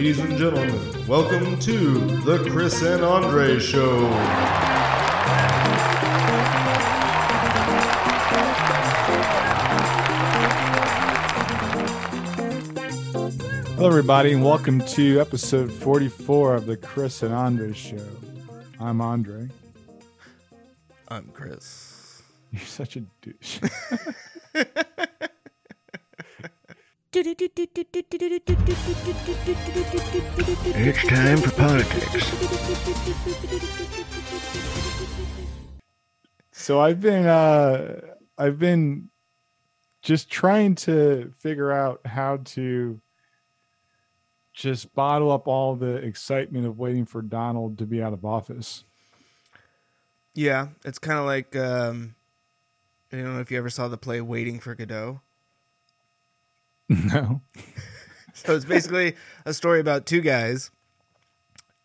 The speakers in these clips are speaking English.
Ladies and gentlemen, welcome to the Chris and Andre Show. Hello, everybody, and welcome to episode 44 of the Chris and Andre Show. I'm Andre. I'm Chris. You're such a douche. It's time for politics. so I've been, uh, I've been just trying to figure out how to just bottle up all the excitement of waiting for Donald to be out of office. Yeah, it's kind of like um, I don't know if you ever saw the play Waiting for Godot. No. So it's basically a story about two guys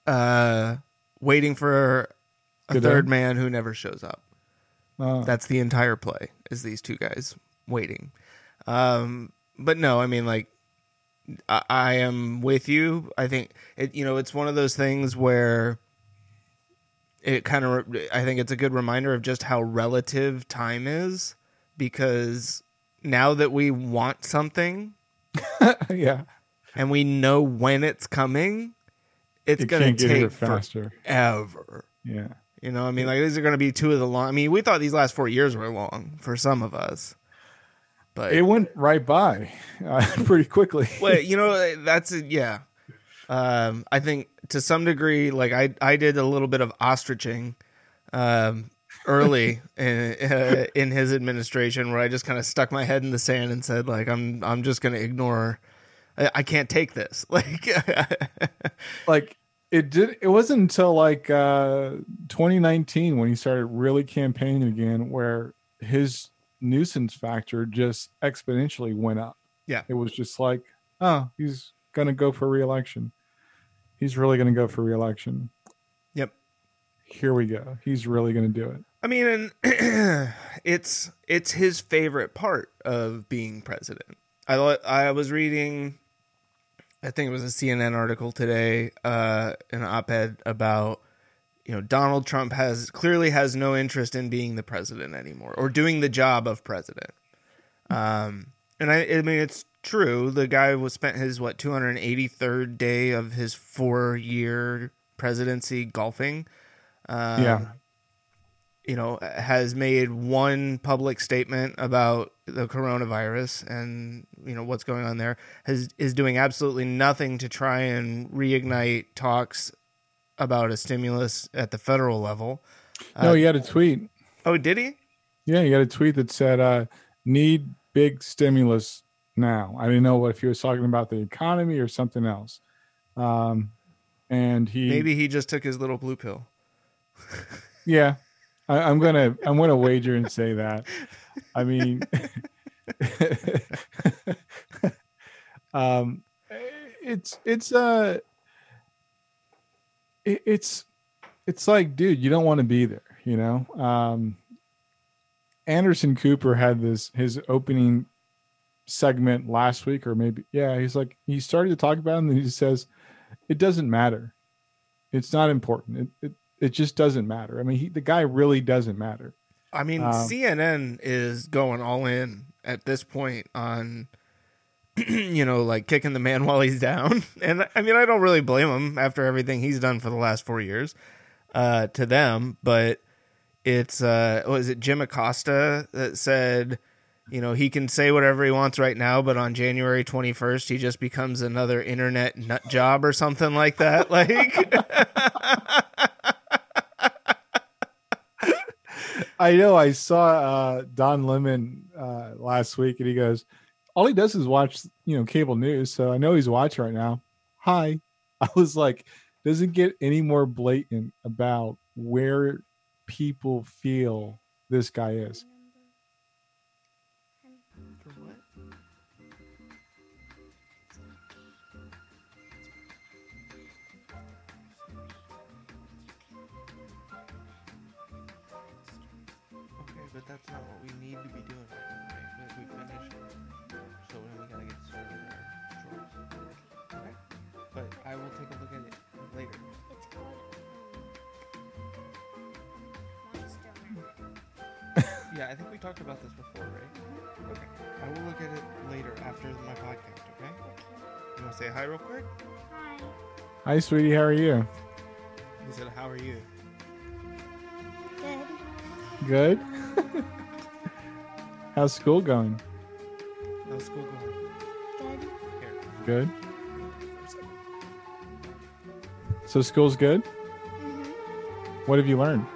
uh, waiting for a Godot? third man who never shows up. Uh, That's the entire play. Is these two guys waiting? Um, but no, I mean like I, I am with you. I think it. You know, it's one of those things where it kind of. I think it's a good reminder of just how relative time is, because now that we want something yeah. And we know when it's coming, it's You going to take faster. forever. Yeah. You know, I mean, like these are going to be two of the long. I mean, we thought these last four years were long for some of us, but It went right by uh, pretty quickly. well, you know, that's yeah. Um, I think to some degree, like I, I did a little bit of ostriching, um, early in, uh, in his administration, where I just kind of stuck my head in the sand and said, like, I'm, I'm just going to ignore. I, I can't take this. Like, like it did it wasn't until like uh 2019 when he started really campaigning again where his nuisance factor just exponentially went up Yeah. it was just like oh he's gonna go for reelection he's really gonna go for reelection Yep. here we go he's really gonna do it I mean, and it's it's his favorite part of being president. I I was reading, I think it was a CNN article today, uh, an op-ed about you know Donald Trump has clearly has no interest in being the president anymore or doing the job of president. Um, and I, I mean, it's true. The guy was spent his what 283rd day of his four-year presidency golfing. Um, yeah you know, has made one public statement about the coronavirus and you know what's going on there. Has is doing absolutely nothing to try and reignite talks about a stimulus at the federal level. no he had a tweet Oh, did he? yeah he had a tweet that said uh need big stimulus now i didn't know what if he was talking about the economy or something else um and he Maybe he just took his little blue pill. Yeah, I, I'm gonna I'm gonna wager and say that. I mean, um, it's it's uh, it, it's it's like, dude, you don't want to be there, you know. Um, Anderson Cooper had this his opening segment last week, or maybe yeah, he's like he started to talk about it and he says, "It doesn't matter. It's not important. It it, it just doesn't matter. I mean, he, the guy really doesn't matter." I mean, Um, CNN is going all in at this point on, you know, like kicking the man while he's down. And I mean, I don't really blame him after everything he's done for the last four years uh, to them. But it's, uh, was it Jim Acosta that said, you know, he can say whatever he wants right now, but on January 21st, he just becomes another internet nut job or something like that. Like, I know. I saw uh, Don Lemon uh, last week, and he goes, "All he does is watch, you know, cable news." So I know he's watching right now. Hi, I was like, does it get any more blatant about where people feel this guy is? Yeah, I think we talked about this before, right? Okay. I will look at it later after my podcast, okay? You want to say hi real quick? Hi. Hi, sweetie. How are you? He said, How are you? Good. Good. How's school going? How's school going? Good. Here. Good. So school's good. hmm What have you learned?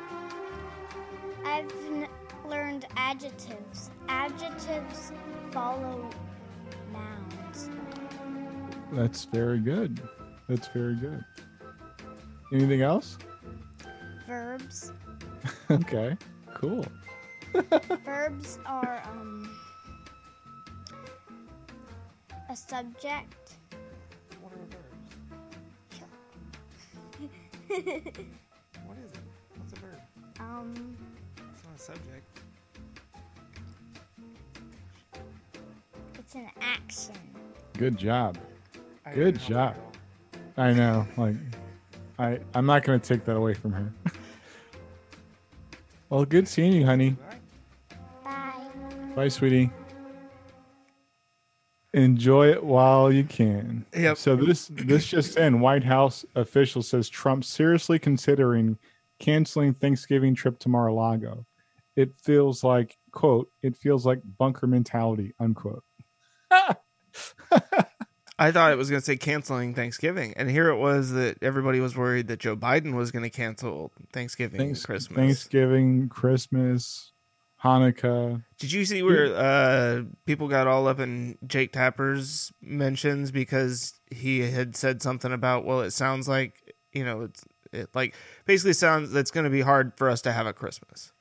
That's very good. That's very good. Anything else? Verbs. Okay. Cool. Verbs are um a subject. What are verbs? What is it? What's a verb? Um, It's not a subject. it's an action. Good job. I Good job. that at all. I know. Like, I I'm not gonna take that away from her. well, good seeing you, honey. Bye. Bye, sweetie. Enjoy it while you can. Yep. So this this just in: White House official says Trump seriously considering canceling Thanksgiving trip to Mar-a-Lago. It feels like quote. It feels like bunker mentality unquote. I thought it was going to say canceling Thanksgiving, and here it was that everybody was worried that Joe Biden was going to cancel Thanksgiving, Thanks- Christmas. Thanksgiving, Christmas, Hanukkah. Did you see where uh, people got all up in Jake Tapper's mentions because he had said something about, well, it sounds like you know, it's it like basically sounds that's going to be hard for us to have a Christmas,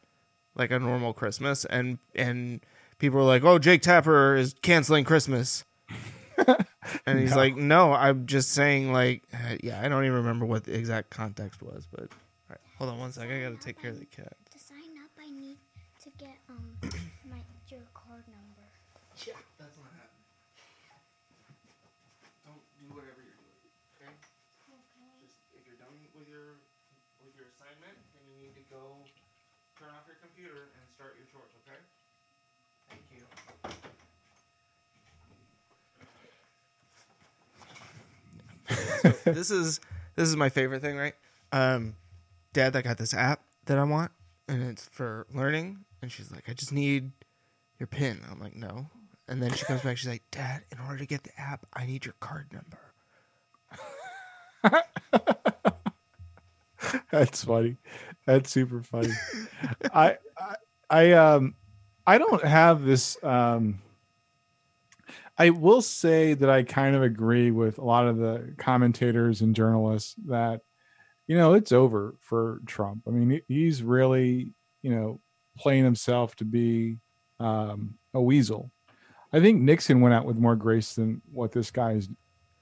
like a normal Christmas, and and people were like, oh, Jake Tapper is canceling Christmas. And he's No. like, "No, I'm just saying, like, uh, yeah, I don't even remember what the exact context was, but all right, hold on one sec, I gotta take care of the cat." To sign up, I need to get um my your card number. Yeah, that's not happening. Don't do whatever you're doing, okay? Just if you're done with your with your assignment, then you need to go turn off your computer and start your chores, okay? Thank you. So this is this is my favorite thing, right? Um, Dad, I got this app that I want, and it's for learning. And she's like, I just need your pin. I'm like, no. And then she comes back. She's like, Dad, in order to get the app, I need your card number. That's funny. That's super funny. I, I I um I don't have this um I will say that I kind of agree with a lot of the commentators and journalists that you know it's over for Trump. I mean he's really, you know, playing himself to be um a weasel. I think Nixon went out with more grace than what this guy is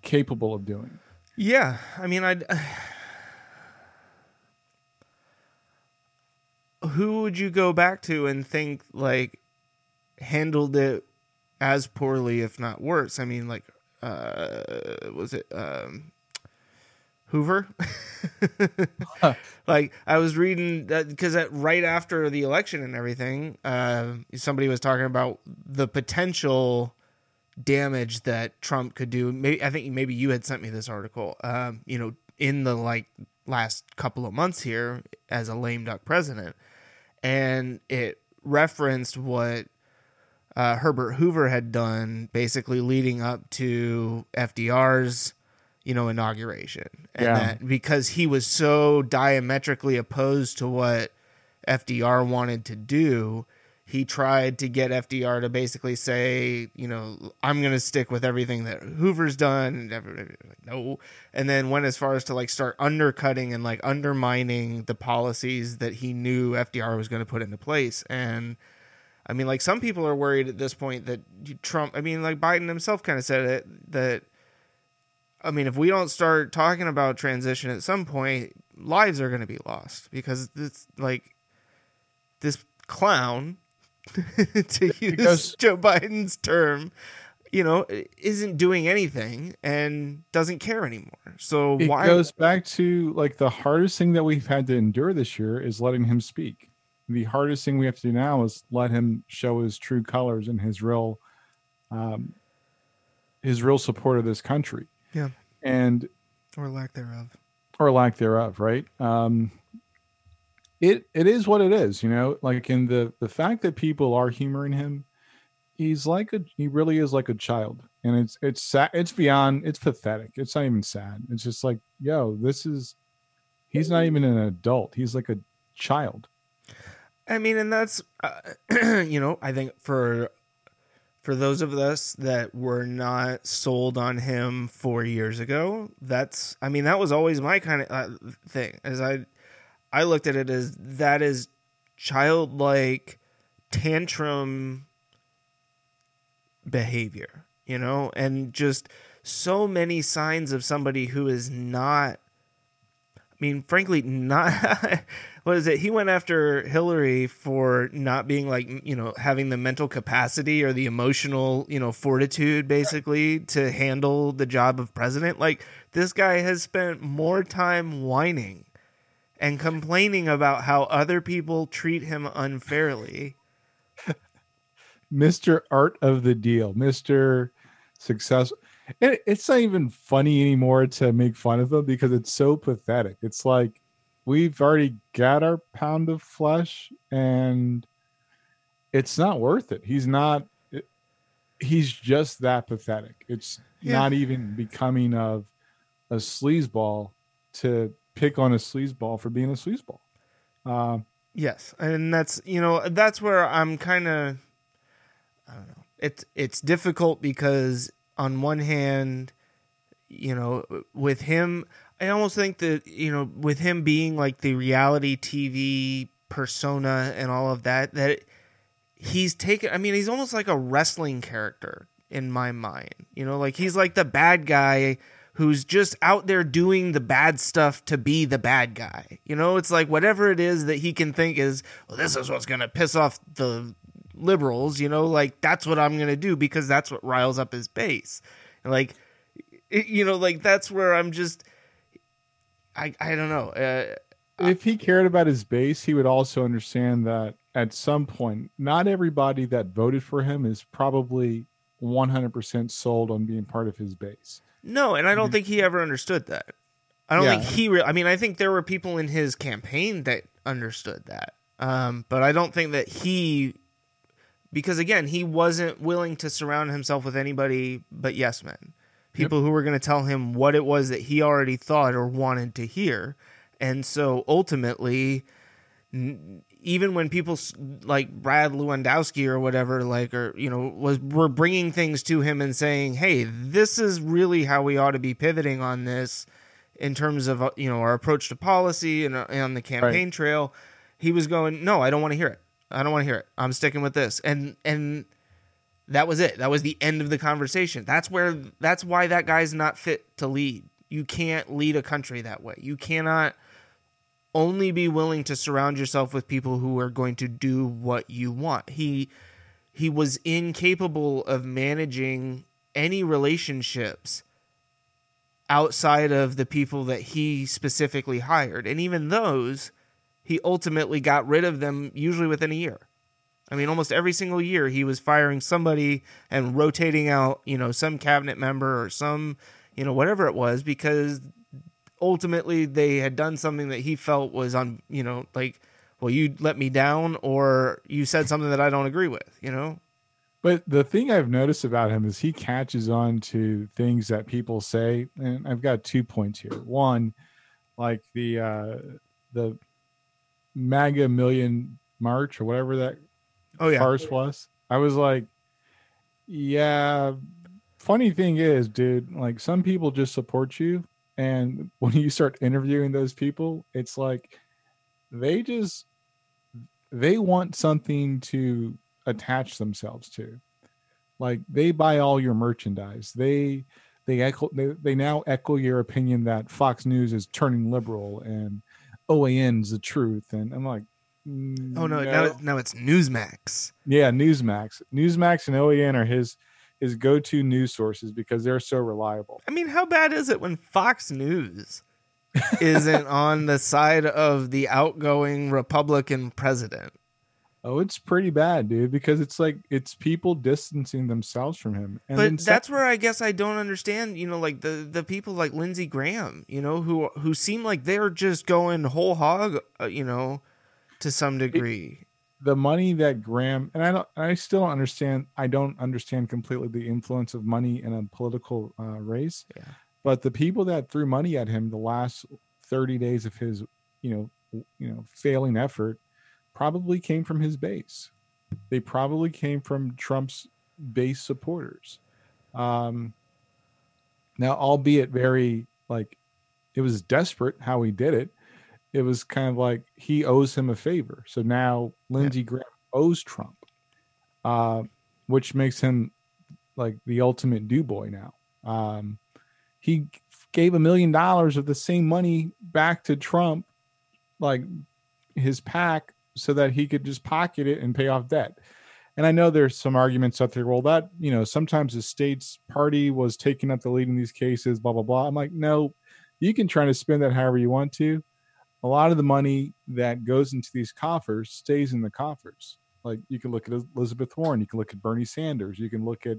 capable of doing. Yeah, I mean, I'd. Who would you go back to and think like handled it as poorly, if not worse? I mean, like, uh, was it um, Hoover? like, I was reading that because right after the election and everything, uh, somebody was talking about the potential damage that Trump could do. Maybe I think maybe you had sent me this article. Um, you know, in the like last couple of months here as a lame duck president, and it referenced what uh, Herbert Hoover had done, basically leading up to FDR's you know inauguration, and Yeah. that because he was so diametrically opposed to what FDR wanted to do, he tried to get FDR to basically say, you know, I'm going to stick with everything that Hoover's done. And everybody like, no. And then went as far as to like start undercutting and like undermining the policies that he knew FDR was going to put into place. And I mean, like some people are worried at this point that Trump, I mean, like Biden himself kind of said it that, I mean, if we don't start talking about transition at some point, lives are going to be lost because this, like, this clown, to use Because- Joe Biden's term, you know, isn't doing anything and doesn't care anymore. So it why? goes back to like the hardest thing that we've had to endure this year is letting him speak. The hardest thing we have to do now is let him show his true colors and his real, um, his real support of this country. Yeah. and or lack thereof. or lack thereof, right? Um, it it is what it is, you know. Like in the the fact that people are humoring him, he's like a he really is like a child, and it's it's sad. It's beyond. It's pathetic. It's not even sad. It's just like, yo, this is. He's not even an adult. He's like a child. I mean, and that's uh, you know, I think for for those of us that were not sold on him four years ago, that's I mean, that was always my kind of uh, thing. As I I looked at it as that is childlike tantrum behavior, you know, and just so many signs of somebody who is not I mean, frankly, not what is it? He went after Hillary for not being like, you know, having the mental capacity or the emotional, you know, fortitude basically to handle the job of president. Like, this guy has spent more time whining and complaining about how other people treat him unfairly. Mr. Art of the Deal, Mr. Success. It, it's not even funny anymore to make fun of him because it's so pathetic. It's like we've already got our pound of flesh and it's not worth it. He's not, it- he's just that pathetic. It's Yeah. not even becoming of a sleazeball to pick on a sleazeball for being a sleazeball. Uh, Yes, and that's you know that's where I'm kind of I don't know. It's it's difficult because on one hand, you know, with him, I almost think that you know with him being like the reality TV persona and all of that that he's taken I mean he's almost like a wrestling character in my mind. You know, like he's like the bad guy who's just out there doing the bad stuff to be the bad guy. You know, it's like whatever it is that he can think is, well, this is what's going to piss off the liberals, you know, like that's what I'm going to do because that's what riles up his base. And like it- you know, like that's where I'm just I I don't know. Uh if he cared about his base, he would also understand that at some point, not everybody that voted for him is probably 100% sold on being part of his base. No, and I don't think he ever understood that. I don't Yeah. think he. Re- I mean, I think there were people in his campaign that understood that, um, but I don't think that he, because again, he wasn't willing to surround himself with anybody but yes men, people who were going to tell him what it was that he already thought or wanted to hear, and so ultimately, n- even when people like Brad Lewandowski or whatever, like, or you know, was were bringing things to him and saying, "Hey, this is really how we ought to be pivoting on this in terms of uh, you know our approach to policy and, uh, and on the campaign trail." He was going, "No, I don't want to hear it. I don't want to hear it. I'm sticking with this." And and that was it. That was the end of the conversation. That's where that's why that guy's not fit to lead. You can't lead a country that way. You cannot only be willing to surround yourself with people who are going to do what you want. He he was incapable of managing any relationships outside of the people that he specifically hired. And even those, he ultimately got rid of them usually within a year. I mean, almost every single year he was firing somebody and rotating out, you know, some cabinet member or some, you know, whatever it was because ultimately they had done something that he felt was on, you know, like, well, you let me down or you said something that I don't agree with, you know? But the thing I've noticed about him is he catches on to things that people say, and I've got two points here. One, like the uh the MAGA Million March or whatever that Oh yeah. farce was. I was like, yeah. Funny thing is, dude, like some people just support you, and when you start interviewing those people, it's like they just they want something to attach themselves to. Like they buy all your merchandise. They they echo they, they now echo your opinion that Fox News is turning liberal and OAN's the truth. And I'm like, Oh no, now it- now it's Newsmax. yeah, Newsmax. Newsmax and OAN are his his go-to news sources because they're so reliable. I mean, how bad is it when Fox News isn't on the side of the outgoing Republican president? Oh, it's pretty bad, dude, because it's like it's people distancing themselves from him. And but sec- that's where I guess I don't understand, you know, like the the people like Lindsey Graham, you know, who who seem like they're just going whole hog, uh, you know, to some degree. the money that Graham and I don't I still don't understand I don't understand completely the influence of money in a political uh, race. Yeah. But the people that threw money at him the last 30 days of his, you know, you know, failing effort probably came from his base. They probably came from Trump's base supporters. Um now albeit very like it was desperate how he did it it was kind of like he owes him a favor. So now Lindsey Graham owes Trump, uh, which makes him like the ultimate do boy now. Um, he gave a million dollars of the same money back to Trump, like his PAC, so that he could just pocket it and pay off debt. And I know there's some arguments out there. Well, that you know, sometimes the state's party was taking up the lead in these cases. Blah blah blah. I'm like, no, you can try to spend that however you want to a lot of the money that goes into these coffers stays in the coffers. Like you can look at Elizabeth Warren, you can look at Bernie Sanders, you can look at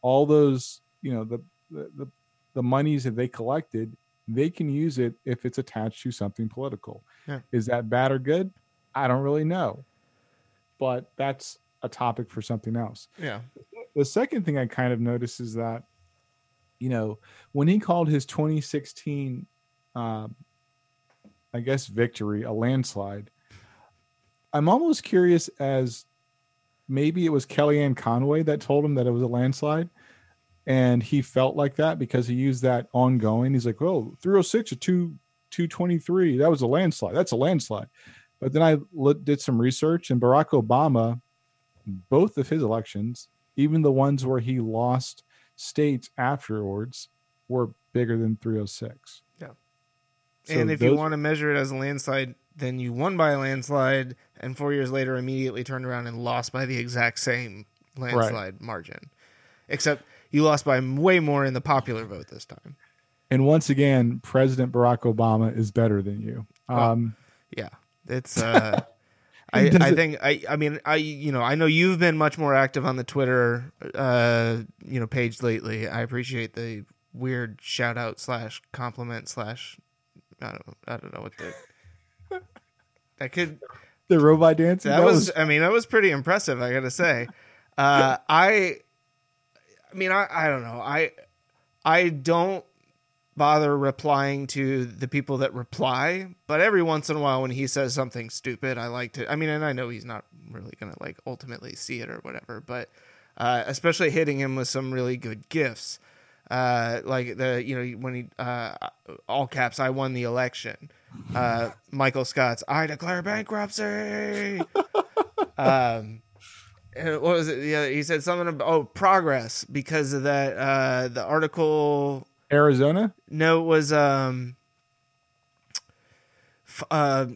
all those, you know, the the the, monies that they collected. They can use it if it's attached to something political. Yeah. Is that bad or good? I don't really know, but that's a topic for something else. Yeah. The second thing I kind of noticed is that, you know, when he called his 2016 um, I guess victory, a landslide. I'm almost curious as maybe it was Kellyanne Conway that told him that it was a landslide. And he felt like that because he used that ongoing. He's like, oh, 306 to 2, 223. That was a landslide. That's a landslide. But then I did some research, and Barack Obama, both of his elections, even the ones where he lost states afterwards, were bigger than 306. So and if you want to measure it as a landslide, then you won by a landslide, and four years later, immediately turned around and lost by the exact same landslide margin. Except you lost by way more in the popular vote this time. And once again, President Barack Obama is better than you. Um, Yeah, it's. Uh, I, I think I I mean I you know I know you've been much more active on the Twitter uh you know page lately. I appreciate the weird shout out slash compliment slash I don't I don't know what the that could the robot dancing. that, was, I mean that was pretty impressive I gotta say. Uh, I I mean I I don't know I I don't bother replying to the people that reply, but every once in a while when he says something stupid, I like to. I mean, and I know he's not really gonna like ultimately see it or whatever, but uh, especially hitting him with some really good gifts, uh, like the you know when he uh, all caps, I won the election. Uh, Michael Scott's, I declare bankruptcy. um, and what was it? Yeah, he said something about oh progress because of that. Uh, the article Arizona. no, it was um, f- uh,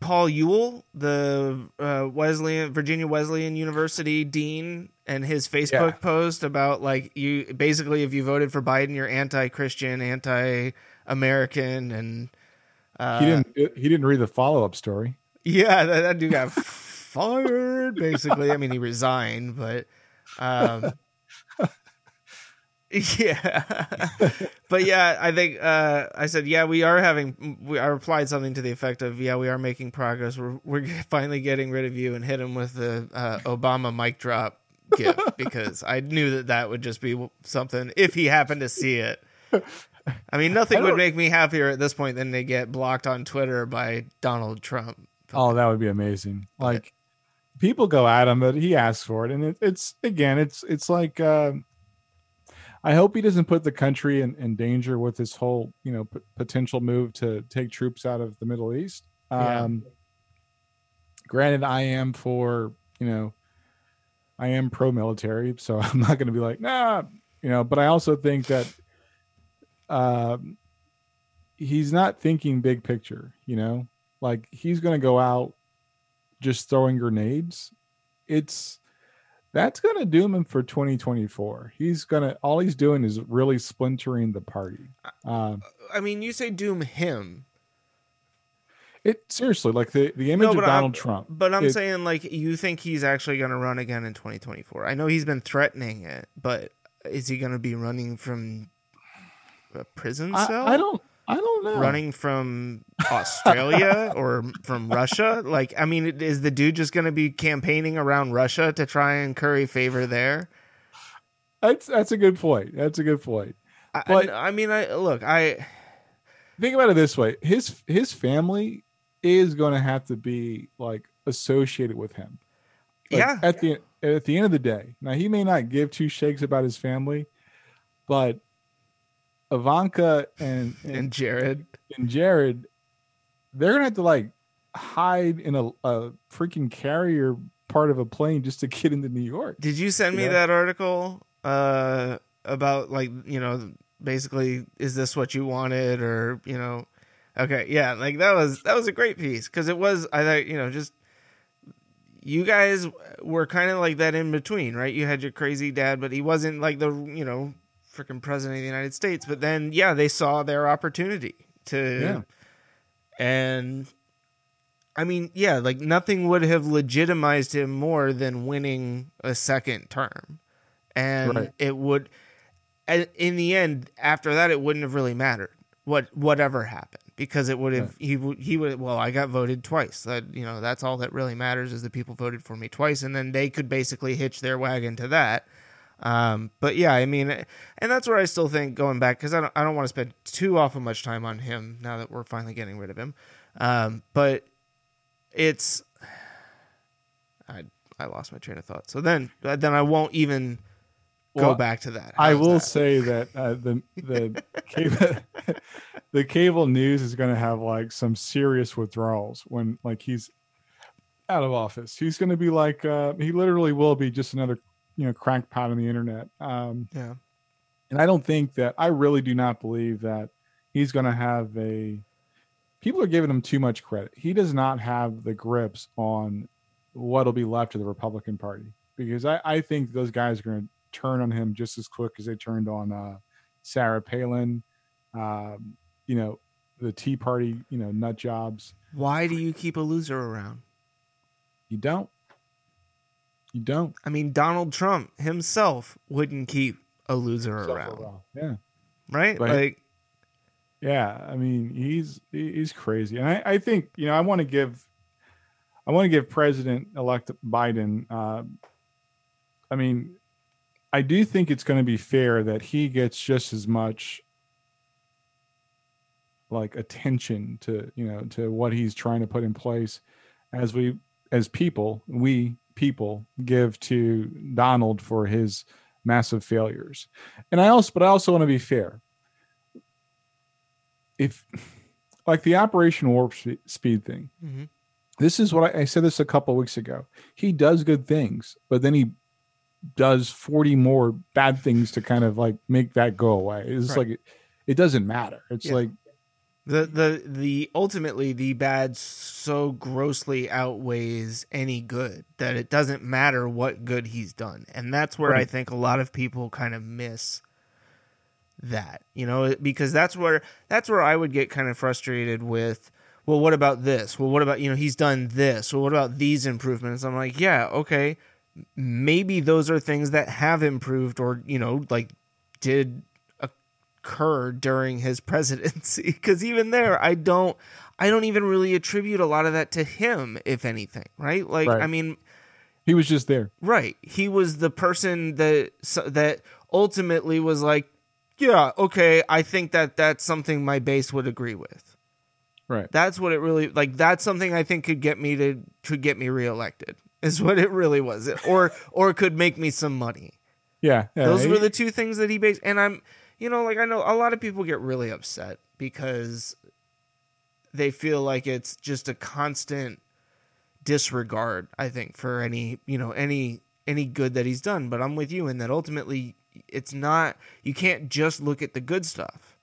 Paul Ewell, the uh, Wesleyan Virginia Wesleyan University dean, and his Facebook Yeah. post about like you basically if you voted for Biden, you're anti-Christian, anti-American, and uh, he didn't. He didn't read the follow up story. yeah, that, that dude got fired. Basically, I mean, he resigned, but um, yeah, but yeah, I think uh, I said, yeah, we are having. We, I replied something to the effect of, yeah, we are making progress. We're we're finally getting rid of you and hit him with the uh, Obama mic drop gift because I knew that that would just be something if he happened to see it. I mean, nothing would make me happier at this point than to get blocked on Twitter by Donald Trump. Oh, that would be amazing. Like people go at him, but he asks for it, and it, it's again, it's it's like. Uh, I hope he doesn't put the country in, in danger with this whole, you know, p- potential move to take troops out of the Middle East. Yeah. Um, Granted, I am for, you know, I am pro-military, so I'm not going to be like, nah, you know. But I also think that um, he's not thinking big picture. You know, like he's going to go out just throwing grenades. It's That's gonna doom him for 2024. He's gonna all he's doing is really splintering the party. Um, I mean, you say doom him, it seriously like the the image No, of Donald I'm- Trump. but I'm it- saying like you think he's actually going to run again in 2024. I know he's been threatening it, but is he going to be running from a prison cell? I, I don't I don't know. running from Australia or from Russia? Like, I mean, is the dude just going to be campaigning around Russia to try and curry favor there? That's that's a good point. That's a good point. I, But- I, mean, I look, I Think about it this way: his his family is going to have to be like associated with him. Like, yeah, At the at the end of the day, now he may not give two shakes about his family, but Ivanka and and, and Jared. and Jared, they're gonna have to like hide in a, a freaking carrier part of a plane just to get into New York. Did you send me Yeah. that article uh, about like you know basically is this what you wanted or you know okay yeah like that was that was a great piece because it was I thought you know just you guys were kind of like that in between right you had your crazy dad but he wasn't like the you know freaking president of the United States but then yeah they saw their opportunity to Yeah. and I mean, yeah, like nothing would have legitimized him more than winning a second term. And Right. it would and in the end after that it wouldn't have really mattered what whatever happened because it would have he would he would well I got voted twice. That you know, that's all that really matters is the people voted for me twice and then they could basically hitch their wagon to that. Um, but yeah, I mean, and that's where I still think going back because I don't, I don't want to spend too awful much time on him now that we're finally getting rid of him. Um, but it's, I I lost my train of thought. So then then I won't even go Well, back to that. I will that? say that uh, the the cable the cable news is going to have like some serious withdrawals when like he's out of office. He's going to be like uh, he literally will be just another you know crackpot on the internet. Um, yeah. and I don't think that I really do not believe that he's going to have a. People are giving him too much credit. He does not have the grips on what'll be left of the Republican Party because I, I think those guys are going to turn on him just as quick as they turned on uh, Sarah Palin. Um, you know, the Tea Party. You know, nut jobs. Why do you keep a loser around? You don't. You don't. I mean, Donald Trump himself wouldn't keep a loser around, Yeah. right? Right. Like, Yeah, I mean he's he's crazy, and I, I think you know I want to give, I want to give President elect Biden. Uh, I mean, I do think it's going to be fair that he gets just as much like attention to you know to what he's trying to put in place as we as people we people give to Donald for his massive failures. And I also but I also want to be fair if like the operation warp speed thing Mhm. this is what I, I said this a couple weeks ago he does good things but then he does 40 more bad things to kind of like make that go away. It's Right. like it, it doesn't matter. It's Yeah. like the the the ultimately the bad so grossly outweighs any good that it doesn't matter what good he's done. And that's where i think a lot of people kind of miss that you know because that's where that's where i would get kind of frustrated with well what about this? Well what about you know he's done this. Well what about these improvements? I'm like yeah okay maybe those are things that have improved or you know like did occur during his presidency. Because even there i don't i don't even really attribute a lot of that to him if anything right? Like Right. i mean he was just there. right. He was the person that that ultimately was like yeah okay i think that that's something my base would agree with. Right. That's what it really like that's something i think could get me to could get me reelected is what it really was. Or or could make me some money. Yeah, yeah those he- were the two things that he based and i'm you know like i know a lot of people get really upset because they feel like it's just a constant disregard i think for any you know any any good that he's done. But i'm with you in that ultimately it's not you can't just look at the good stuff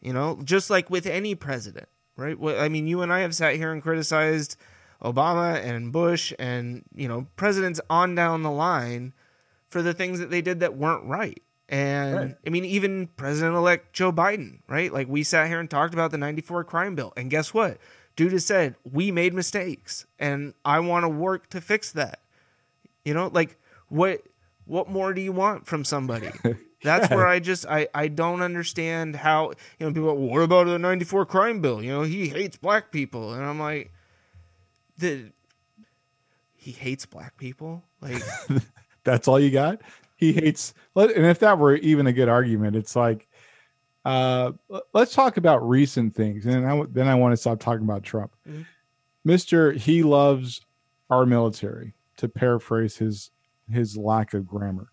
you know? Just like with any president right? Well, i mean you and i have sat here and criticized obama and bush and you know presidents on down the line for the things that they did that weren't right. And Right. I mean, even President elect Joe Biden, right? Like we sat here and talked about the 94 crime bill. And guess what? Dude has said, we made mistakes and I want to work to fix that. You know, like what what more do you want from somebody? That's where I just I I don't understand how you know people what about the 94 crime bill? You know, he hates black people. And I'm like the he hates black people? Like That's all you got. He hates. And if that were even a good argument, it's like, uh, let's talk about recent things, and I, then I want to stop talking about Trump. Mhm. Mister, he loves our military. To paraphrase his his lack of grammar,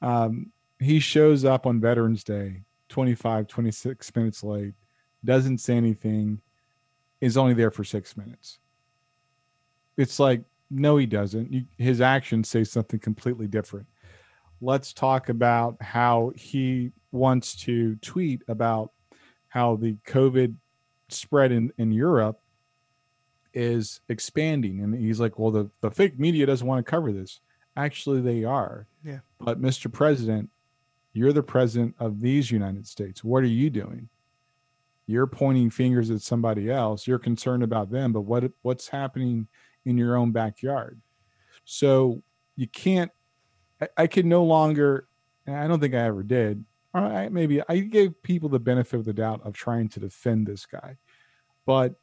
um, he shows up on Veterans Day, 25, 26 minutes late, doesn't say anything, is only there for six minutes. It's like, no, he doesn't. You, his actions say something completely different. Let's talk about how he wants to tweet about how the COVID spread in, in Europe is expanding. And he's like, well, the, the fake media doesn't want to cover this. Actually, they are. Yeah. But, Mr. President, you're the president of these United States. What are you doing? You're pointing fingers at somebody else. You're concerned about them, but what what's happening in your own backyard? So you can't. I, I can no longer. and I don't think I ever did. Or I, maybe I gave people the benefit of the doubt of trying to defend this guy, but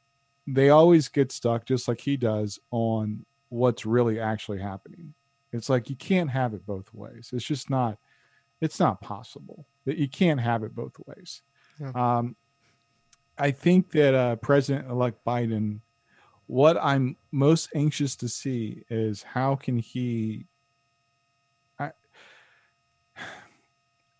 they always get stuck, just like he does, on what's really actually happening. It's like you can't have it both ways. It's just not. It's not possible that you can't have it both ways. Yeah. Um, I think that uh, President-elect Biden, what I'm most anxious to see is how can he.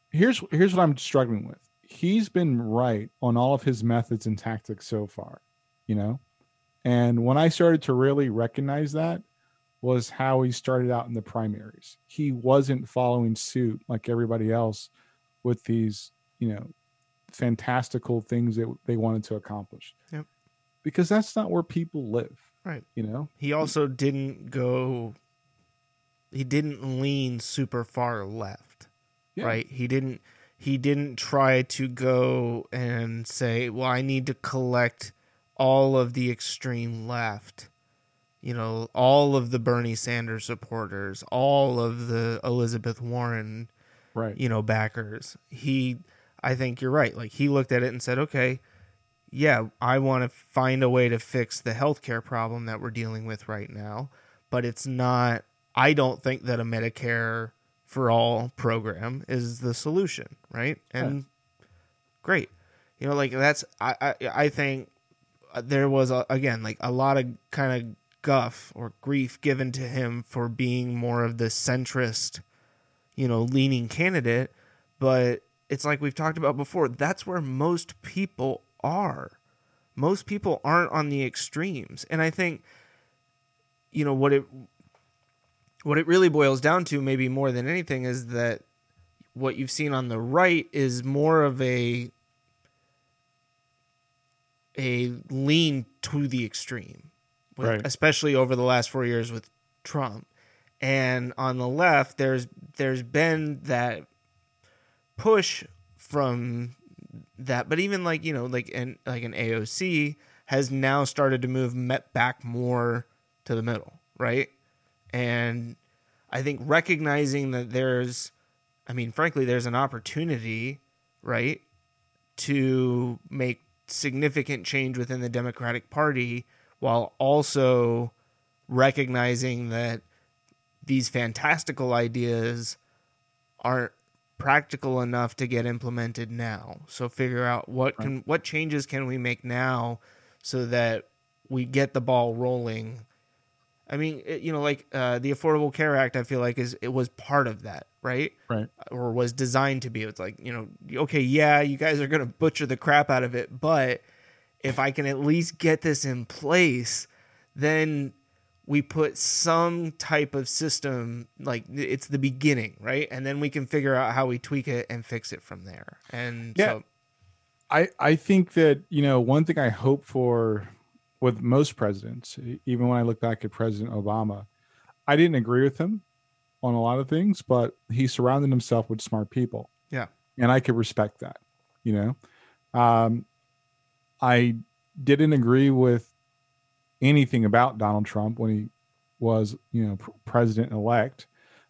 Here's here's what I'm struggling with. He's been right on all of his methods and tactics so far, you know, and when I started to really recognize that was how he started out in the primaries. He wasn't following suit like everybody else with these, you know, fantastical things that they wanted to accomplish. Yep. Because that's not where people live. Right. You know? he also didn't go he didn't lean super far left. Yeah. Right? He didn't he didn't try to go and say, "Well, I need to collect all of the extreme left." You know, all of the Bernie Sanders supporters, all of the Elizabeth Warren Right. you know backers he i think you're right like he looked at it and said okay yeah i want to find a way to fix the healthcare problem that we're dealing with right now but it's not i don't think that a medicare for all program is the solution right? And great. You know like that's i i, I think uh, there was a, again like a lot of kind of guff or grief given to him for being more of the centrist you know, leaning candidate, but it's like we've talked about before, that's where most people are. Most people aren't on the extremes. And I think you know what it what it really boils down to maybe more than anything is that what you've seen on the right is more of a a lean to the extreme. with- Right. Especially over the last 4 years with Trump and on the left there's there's been that push from that but even like you know like an like an AOC has now started to move met back more to the middle right? And I think recognizing that there's I mean frankly there's an opportunity right to make significant change within the Democratic Party while also recognizing that these fantastical ideas aren't practical enough to get implemented now. So figure out what can what changes can we make now so that we get the ball rolling. I mean, it, you know, like uh, the Affordable Care Act, I feel like is it was part of that, right? Right. Or was designed to be. It's like you know, okay, yeah, you guys are gonna butcher the crap out of it, but if I can at least get this in place, then we put some type of system like it's the beginning right and then we can figure out how we tweak it and fix it from there and Yeah. so I, I think that, you know, one thing I hope for with most presidents, even when I look back at President Obama, I didn't agree with him. on a lot of things, but he surrounded himself with smart people. Yeah. And I could respect that, you know. Um, I didn't agree with anything about Donald Trump when he was, you know, pr- president elect,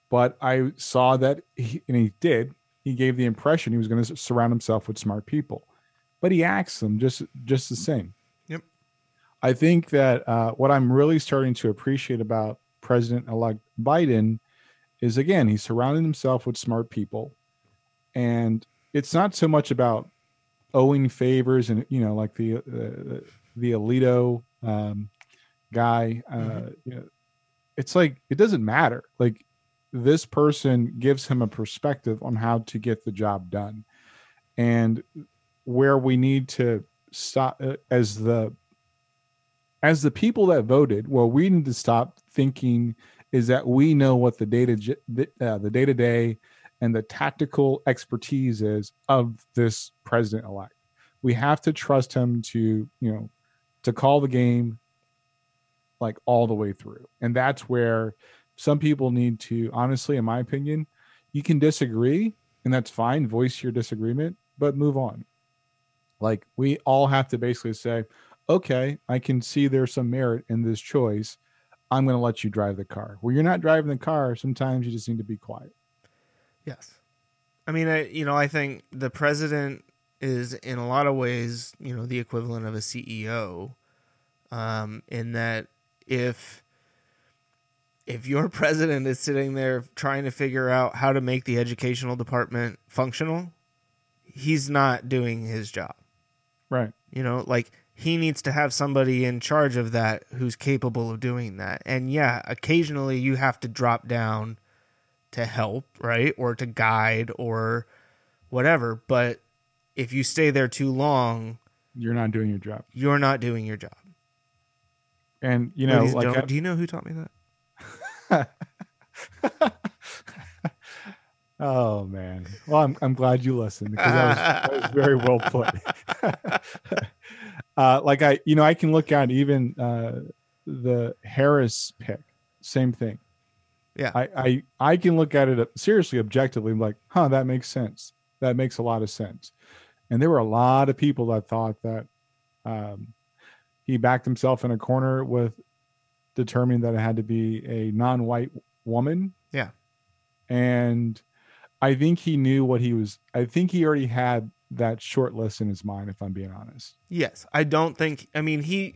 but I saw that he, and he did. He gave the impression he was going to surround himself with smart people, but he acts them just just the same. Yep. I think that uh, what I'm really starting to appreciate about President elect Biden is again, he's surrounding himself with smart people. And it's not so much about owing favors and, you know, like the, uh, the Alito um, guy, uh, Mhm. you know, it's like, it doesn't matter. Like this person gives him a perspective on how to get the job done. And where we need to stop uh, as the as the people that voted, well, we need to stop thinking is that we know what the data uh, the day to day and the tactical expertise is of this president elect. We have to trust him to you know to call the game like all the way through, and that's where some people need to honestly, in my opinion, you can disagree and that's fine. Voice your disagreement, but move on. Like we all have to basically say, okay, I can see there's some merit in this choice. I'm going to let you drive the car. Well, you're not driving the car. Sometimes you just need to be quiet. Yes. I mean, I, you know, I think the president is in a lot of ways, you know, the equivalent of a CEO, um, in that if if your president is sitting there trying to figure out how to make the educational department functional, he's not doing his job. Right. You know, like he needs to have somebody in charge of that who's capable of doing that. And yeah, occasionally you have to drop down to help, right? Or to guide or whatever. But if you stay there too long, You're not doing your job. you're not doing your job. And, you know, Ladies like, gentlemen, do you know who taught me that? oh man. Well, I'm, I'm glad you listened because that was, that was very well put. uh, like I, you know, I can look at even uh, the Harris pick, same thing. Yeah. I, I, I can look at it seriously, objectively, I'm like, huh, that makes sense. That makes a lot of sense. And there were a lot of people that thought that um, he backed himself in a corner with determining that it had to be a non-white woman. Yeah. And I think he knew what he was. I think he already had that short list in his mind. If I'm being honest. Yes, I don't think. I mean, he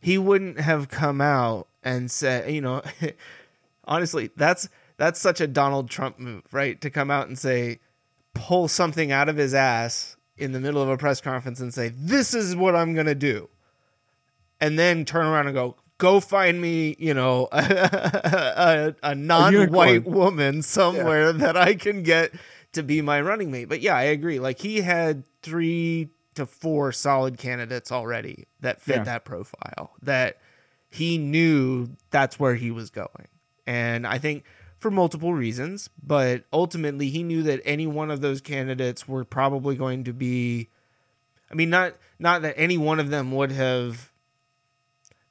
he wouldn't have come out and said, you know, honestly, that's that's such a Donald Trump move, right? To come out and say, pull something out of his ass in the middle of a press conference and say, "This is what I'm gonna do," and then turn around and go. Go find me, you know, a, a, a non-white unicorn. woman somewhere that I can get to be my running mate. But yeah, I agree. Like he had three to four solid candidates already that fit Yeah. that profile that he knew that's where he was going. And I think for multiple reasons, but ultimately he knew that any one of those candidates were probably going to be I mean not not that any one of them would have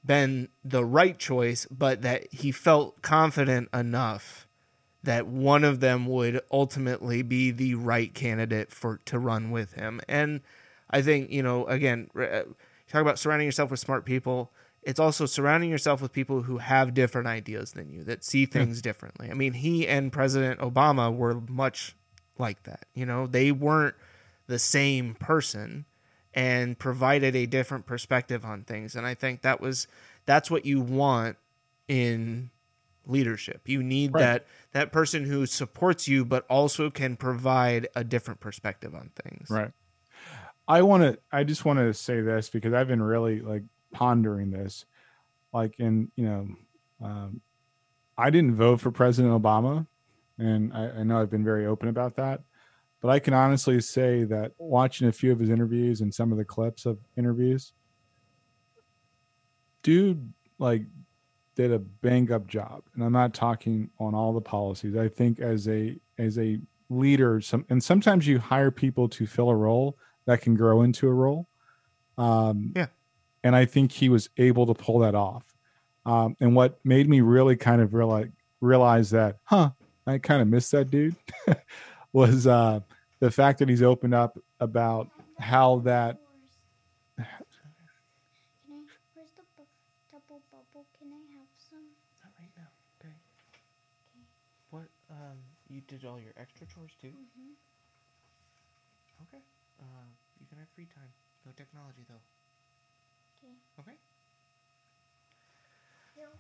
been the right choice, but that he felt confident enough that one of them would ultimately be the right candidate for to run with him. And I think you know, again, uh, talk about surrounding yourself with smart people. It's also surrounding yourself with people who have different ideas than you, that see things differently. I mean, he and President Obama were much like that. You know, they weren't the same person and provided a different perspective on things. And I think that was that's what you want in leadership. You need Right. that that person who supports you but also can provide a different perspective on things. Right. I want to. I just want to say this because I've been really like pondering this. Like, in you know, um, I didn't vote for President Obama, and I, I know I've been very open about that. But I can honestly say that watching a few of his interviews and some of the clips of interviews, dude, like, did a bang up job. And I'm not talking on all the policies. I think as a as a leader, some and sometimes you hire people to fill a role that can grow into a role. Um, Yeah. And I think he was able to pull that off. Um, and what made me really kind of realize realize that, huh, I kind of missed that dude. was uh, the fact that he's opened up about how that. Can I? Where's the bu- double bubble? Can I have some? Not right now. Okay. What? Um, you did all your extra chores too. Mm-hmm. Okay. Uh, you can have free time. No technology though. Okay. Okay. Yeah.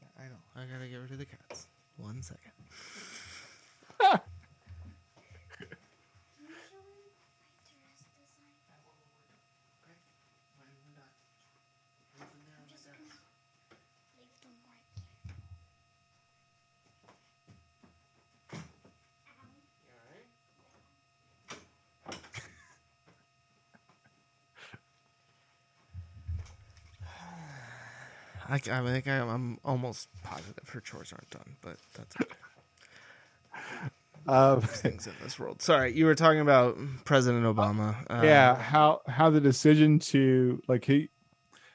Yeah, I know. I gotta get rid of the cats. One second. Can you show me my dress design? Okay. When we're done. Leave them there on I'm the just desk. gonna leave them right here. Ow. You alright? I, I think I, I'm almost positive her chores aren't done, but that's okay. Uh, Things in this world. Sorry, you were talking about President Obama. Uh, yeah, how how the decision to like he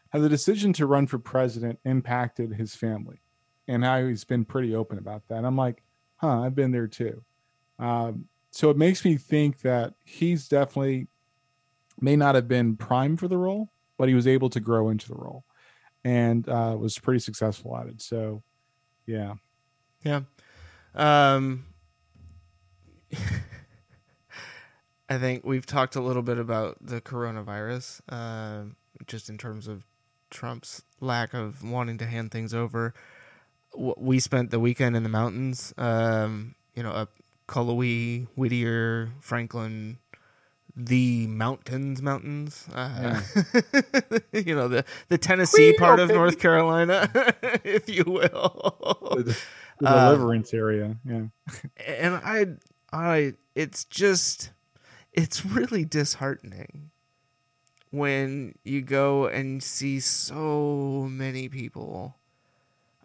how the decision to run for president impacted his family, and how he's been pretty open about that. I'm like, huh, I've been there too. Um, so it makes me think that he's definitely may not have been primed for the role, but he was able to grow into the role, and uh, was pretty successful at it. So, yeah, Yeah. Um I think we've talked a little bit about the coronavirus, um, just in terms of Trump's lack of wanting to hand things over. We spent the weekend in the mountains, um, you know, up Cullowhee, Whittier, Franklin, the mountains, mountains. Uh, you know, the the Tennessee part of North Carolina, if you will. the, the Uh, deliverance area. Yeah, and I, I, it's just, it's really disheartening when you go and see so many people.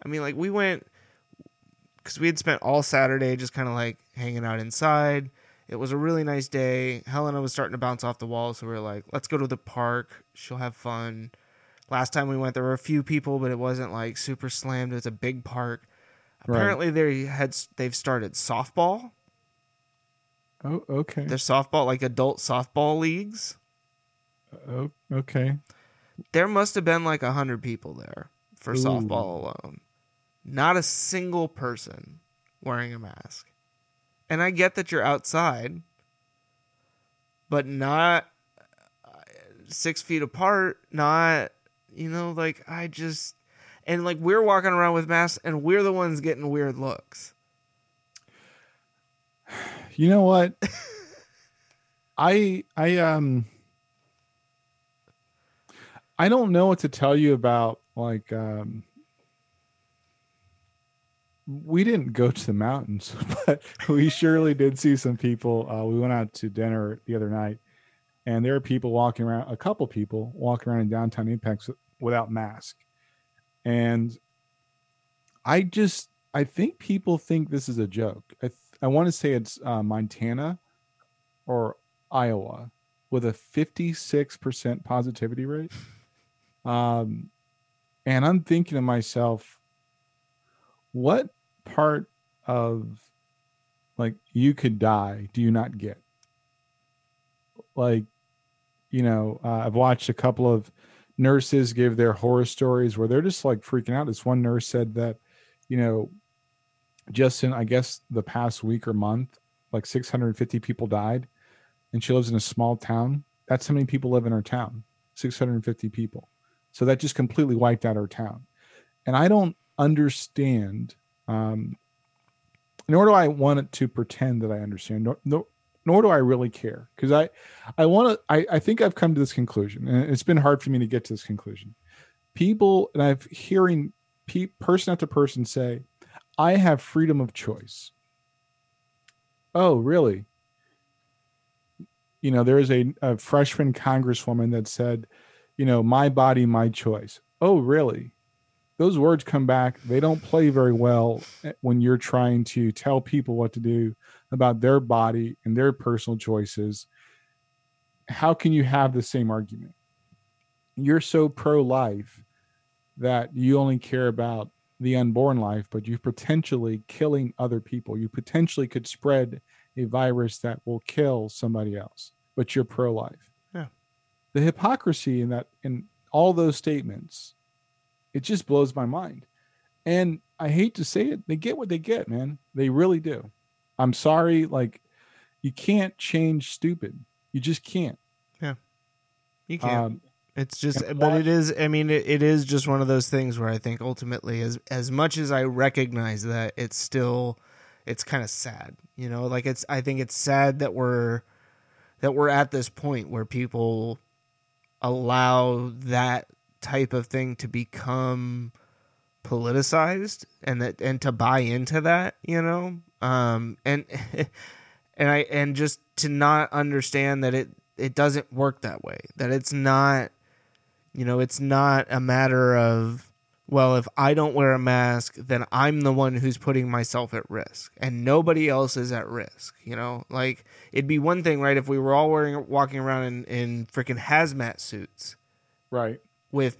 I mean, like we went because we had spent all Saturday just kind of like hanging out inside. It was a really nice day. Helena was starting to bounce off the wall, so we were like, let's go to the park. She'll have fun. Last time we went, there were a few people, but it wasn't like super slammed. It was a big park. Right. Apparently, they had they've started softball. oh, okay, There's softball, like adult softball leagues. oh, okay. There must have been like a hundred people there for Ooh. softball alone. Not a single person wearing a mask. And I get that you're outside, but not uh, six feet apart. Not, you know, like I just, and like we're walking around with masks, and we're the ones getting weird looks. You know what? I I um I don't know what to tell you about like um we didn't go to the mountains, but we surely did see some people. Uh, we went out to dinner the other night, and there are people walking around. A couple people walking around in downtown Apex without mask, and I just I think people think this is a joke. I th- I want to say it's uh, Montana or Iowa with a 56% positivity rate. Um, and I'm thinking to myself, what part of like you could die do you not get? Like, you know, uh, I've watched a couple of nurses give their horror stories where they're just like freaking out. This one nurse said that, you know, just in I guess the past week or month, like 650 people died, and she lives in a small town. That's how many people live in her town, 650 people. So that just completely wiped out her town, and I don't understand. Um, nor do I want to pretend that I understand. Nor, nor, nor do I really care because I, I want to. I, I think I've come to this conclusion, and it's been hard for me to get to this conclusion. People, and I've hearing pe- person after person say, I have freedom of choice. Oh, really? You know, there is a, a freshman congresswoman that said, you know, my body, my choice. Oh, really? Those words come back. They don't play very well eh, when you're trying to tell people what to do about their body and their personal choices. How can you have the same argument? You're so pro life that you only care about the unborn life, but you're potentially killing other people. You potentially could spread a virus that will kill somebody else, but you're pro life. Yeah. The hypocrisy in that, in all those statements, it just blows my mind. And I hate to say it, they get what they get, man. They really do. I'm sorry. Like, you can't change stupid. You just can't. Yeah. You can't. Um, It's just, but it is. I mean, it, it is just one of those things where I think ultimately, as as much as I recognize that, it's still, it's kind of sad. You know, like it's. I think it's sad that we're, that we're at this point where people allow that type of thing to become politicized and that and to buy into that. You know, um, and and I and just to not understand that it it doesn't work that way. That it's not you know, it's not a matter of well, if I don't wear a mask, then I'm the one who's putting myself at risk and nobody else is at risk, you know? Like it'd be one thing, right, if we were all wearing walking around in in freaking hazmat suits right. With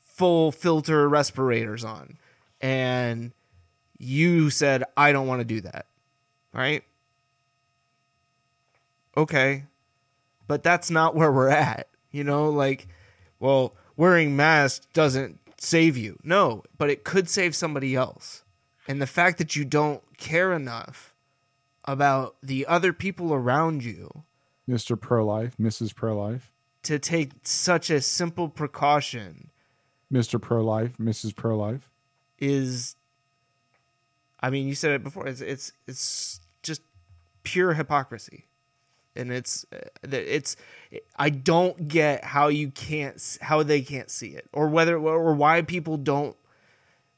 full filter respirators on and you said I don't want to do that. Right? Okay. But that's not where we're at. You know, like well, wearing masks doesn't save you. No, but it could save somebody else. And the fact that you don't care enough about the other people around you Mr. Pro Life, Mrs. Pro Life, to take such a simple precaution Mr. Pro Life, Mrs. Pro Life. is I mean, you said it before. It's it's it's just pure hypocrisy, and it's uh, that it's. I don't get how you can't how they can't see it, or whether or why people don't.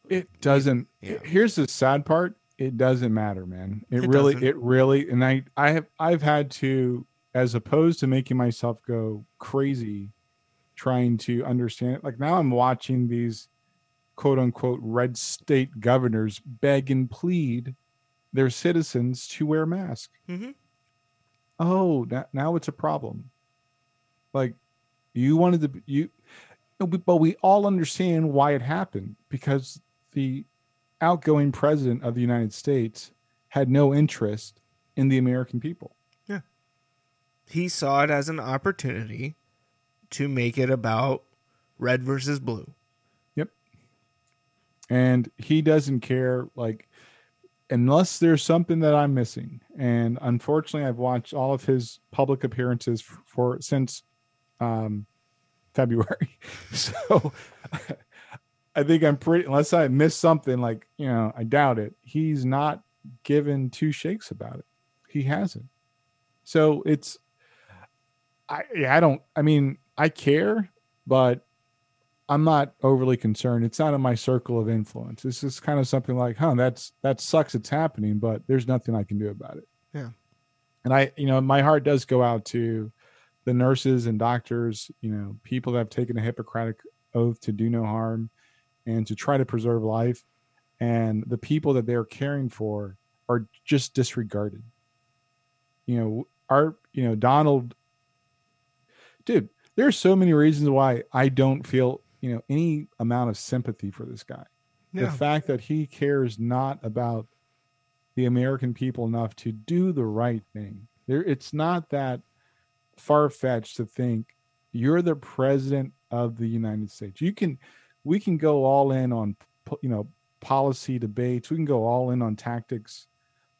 It doesn't. Yeah. Here's the sad part. It doesn't matter, man. It, It really, doesn't. it really, and I, I have, I've had to, as opposed to making myself go crazy, trying to understand it. Like now, I'm watching these quote unquote red state governors beg and plead their citizens to wear masks. Mhm. Oh, now, now it's a problem. Like you wanted to, you, but we all understand why it happened because the outgoing president of the United States had no interest in the American people. He saw it as an opportunity to make it about red versus blue. Yep. And he doesn't care like unless there's something that I'm missing. And unfortunately, I've watched all of his public appearances for since um February. So I think I'm pretty unless I missed something like, you know, I doubt it. He's not given two shakes about it. He hasn't. So it's I yeah, I don't I mean, I care, but I'm not overly concerned. It's not in my circle of influence. This is kind of something like, huh, that's that sucks it's happening, but there's nothing I can do about it. Yeah. And I, you know, my heart does go out to the nurses and doctors, you know, people that have taken a Hippocratic oath to do no harm and to try to preserve life. And the people that they're caring for are just disregarded. You know, our, you know, Donald, dude, there's so many reasons why I don't feel, you know, any amount of sympathy for this guy. The fact that he cares not about the American people enough to do the right thing. There, it's not that far fetched to think you're the president of the United States. You can, we can go all in on, you know, policy debates. We can go all in on tactics,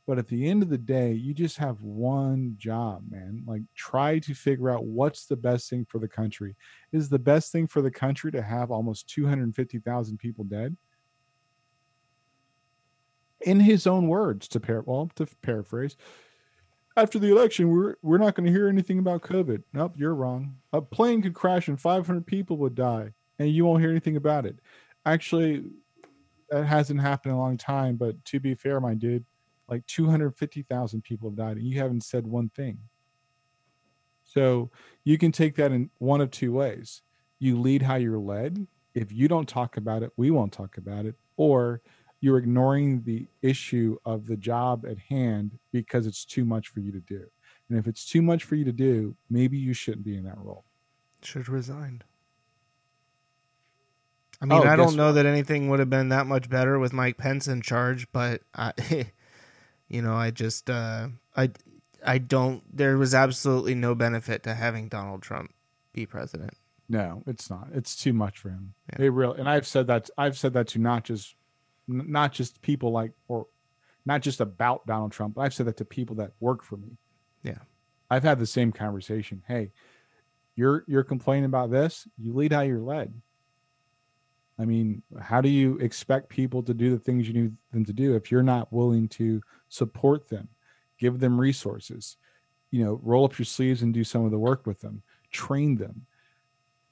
but at the end of the day, you just have one job, man. Like, try to figure out what's the best thing for the country. Is the best thing for the country to have almost 250,000 people dead? in his own words to par- well to paraphrase after the election we're we're not going to hear anything about covid nope you're wrong a plane could crash and 500 people would die and you won't hear anything about it actually that hasn't happened in a long time but to be fair my dude like 250,000 people have died and you haven't said one thing so you can take that in one of two ways you lead how you're led if you don't talk about it we won't talk about it or you're ignoring the issue of the job at hand because it's too much for you to do. And if it's too much for you to do, maybe you shouldn't be in that role. Should resign. I mean, Oh, I don't know that anything would have been that much better with Mike Pence in charge, but I, you know, I just, uh, I, I don't. There was absolutely no benefit to having Donald Trump be president. No, it's not. It's too much for him. Yeah. It really, and I've said that. I've said that to not just, not just people like, or not just about Donald Trump. But I've said that to people that work for me. Yeah. I've had the same conversation. Hey, you're you're complaining about this. You lead how you're led. I mean, how do you expect people to do the things you need them to do if you're not willing to support them, give them resources, you know, roll up your sleeves and do some of the work with them, train them?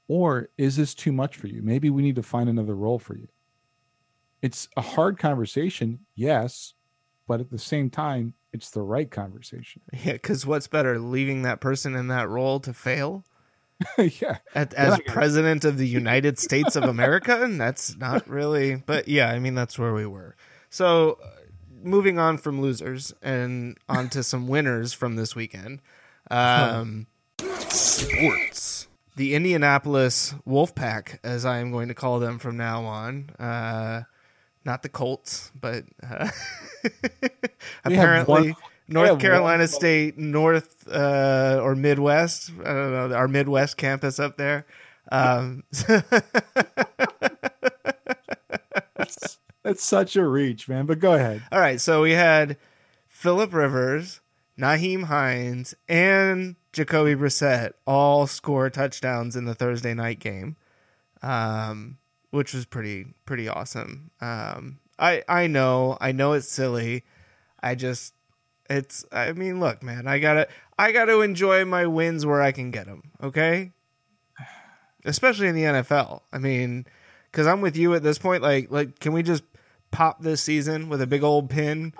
Or is this too much for you? Maybe we need to find another role for you. It's a hard conversation, yes, but at the same time, it's the right conversation. Yeah, because what's better, leaving that person in that role to fail yeah. at, as it. president of the United States of America? And that's not really, but yeah, I mean, that's where we were. So, uh, moving on from losers and onto some winners from this weekend. Um, sports. The Indianapolis Wolfpack, as I am going to call them from now on. Uh, not the Colts, but uh, We have one- apparently North have one- Carolina State, North uh, or Midwest. I don't know our Midwest campus up there. Um, That's, that's such a reach, man. But go ahead. all right, so we had Philip Rivers, Nyheim Hines, and Jacoby Brissett all score touchdowns in the Thursday night game, um, which was pretty pretty awesome. Um, I I know I know it's silly. I just it's I mean look man I gotta I gotta enjoy my wins where I can get them. Okay, especially in the NFL. I mean, because I'm with you at this point. Like like can we just pop this season with a big old pin?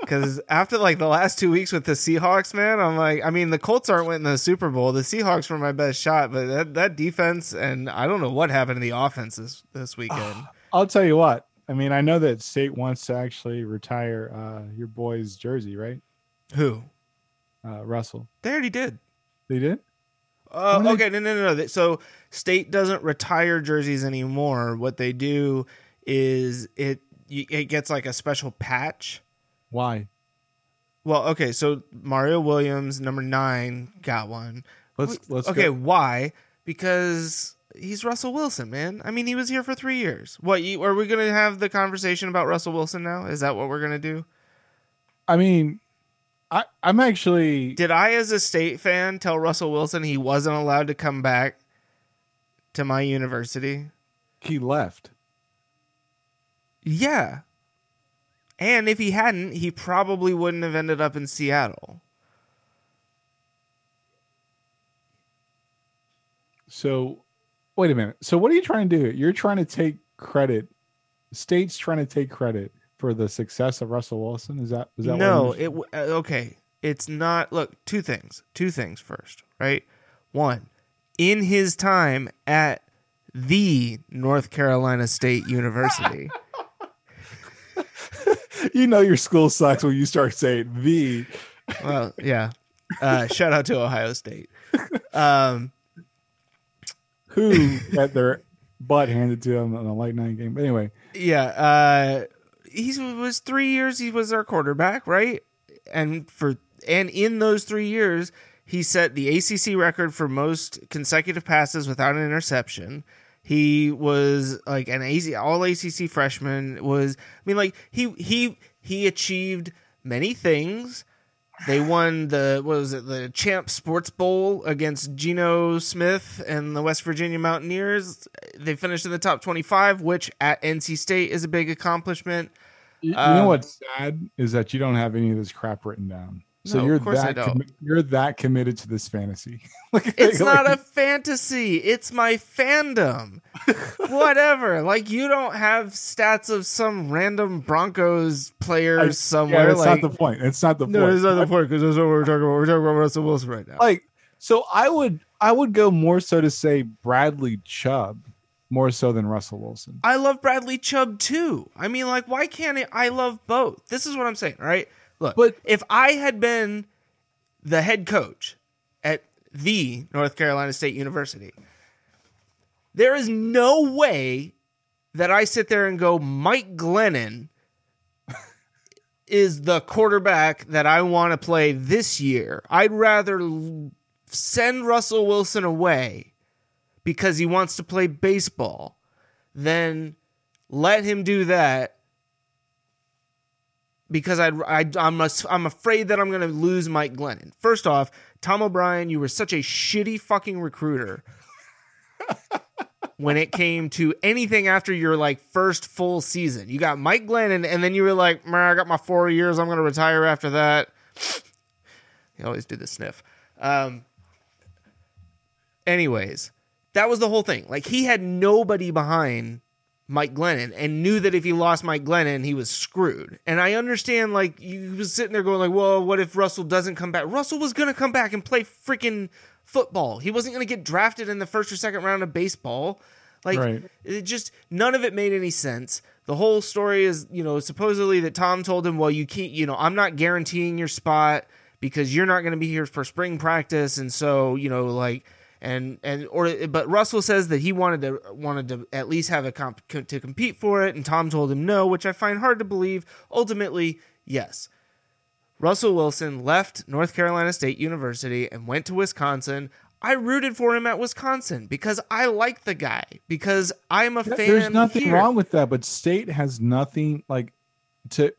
Because after like the last two weeks with the Seahawks, man, I'm like, I mean, the Colts aren't winning the Super Bowl. The Seahawks were my best shot, but that, that defense and I don't know what happened to the offense this, this weekend. I'll tell you what. I mean, I know that State wants to actually retire uh, your boy's jersey, right? Who? Uh, Russell. They already did. They did? Uh, When they- okay, no, no, no, no. So State doesn't retire jerseys anymore. What they do is it it gets like a special patch. Why? Well, okay, so Mario Williams, number nine, got one. Let's let's okay, go- why? Because he's Russell Wilson, man. I mean, he was here for three years. What? You, are we going to have the conversation about Russell Wilson now? Is that what we're going to do? I mean, I I'm actually Did I, as a state fan, tell Russell Wilson he wasn't allowed to come back to my university? he left. Yeah. And if he hadn't, he probably wouldn't have ended up in Seattle. So, wait a minute. So, what are you trying to do? You're trying to take credit. State's trying to take credit for the success of Russell Wilson. Is that is that no, What it w- uh, okay. It's not. Look, two things. Two things first, right? One, in his time at the North Carolina State University, you know your school sucks when you start saying the. well, yeah. Uh, shout out to Ohio State. Um, who got their butt handed to them in a late night game. But anyway, yeah, uh, he was three years. He was our quarterback, right? And for and in those three years, he set the ACC record for most consecutive passes without an interception. He was like an AC, all ACC freshman. Was I mean, like he he he achieved many things. They won the what was it the Champ Sports Bowl against Geno Smith and the West Virginia Mountaineers. They finished in the top twenty five, which at NC State is a big accomplishment. you, you Um, know what's sad is that you don't have any of this crap written down. So No, you're I that commi- you're that committed to this fantasy. like, It's like- not a fantasy. It's my fandom. Whatever. Like you don't have stats of some random Broncos player I- somewhere. Yeah, that's like not the point. It's not the no, point. that's not the point because that's what we're talking about. We're talking about Russell Wilson right now. like so I would I would go more so to say Bradley Chubb more so than Russell Wilson. I love Bradley Chubb too. I mean, like, why can't it? I love both. This is what I'm saying, all right? Look, But- if I had been the head coach at the North Carolina State University, there is no way that I sit there and go, Mike Glennon is the quarterback that I want to play this year. I'd rather send Russell Wilson away because he wants to play baseball than let him do that because I'd, I, I'm, as- I'm afraid that I'm going to lose Mike Glennon. First off, Tom O'Brien, you were such a shitty fucking recruiter when it came to anything after your like first full season. You got Mike Glennon, and then you were like, "Man, I got my four years. I'm going to retire after that." You always do the sniff. Um, anyways, that was the whole thing. Like he had nobody behind Mike Glennon and knew that if he lost Mike Glennon, he was screwed. And I understand, like, you was sitting there going, like, well, what if Russell doesn't come back? Russell was going to come back and play freaking football. He wasn't going to get drafted in the first or second round of baseball. Like, Right. it just, none of it made any sense. The whole story is, you know, supposedly that Tom told him, well, you can't, you know, I'm not guaranteeing your spot because you're not going to be here for spring practice. And so, you know, like, and and or but Russell says that he wanted to wanted to at least have a comp to compete for it, and Tom told him no, which I find hard to believe. Ultimately, yes. Russell Wilson left North Carolina State University and went to Wisconsin. I rooted for him at Wisconsin because I like the guy because I'm a fan. There's nothing here. wrong with that, but state has nothing like to.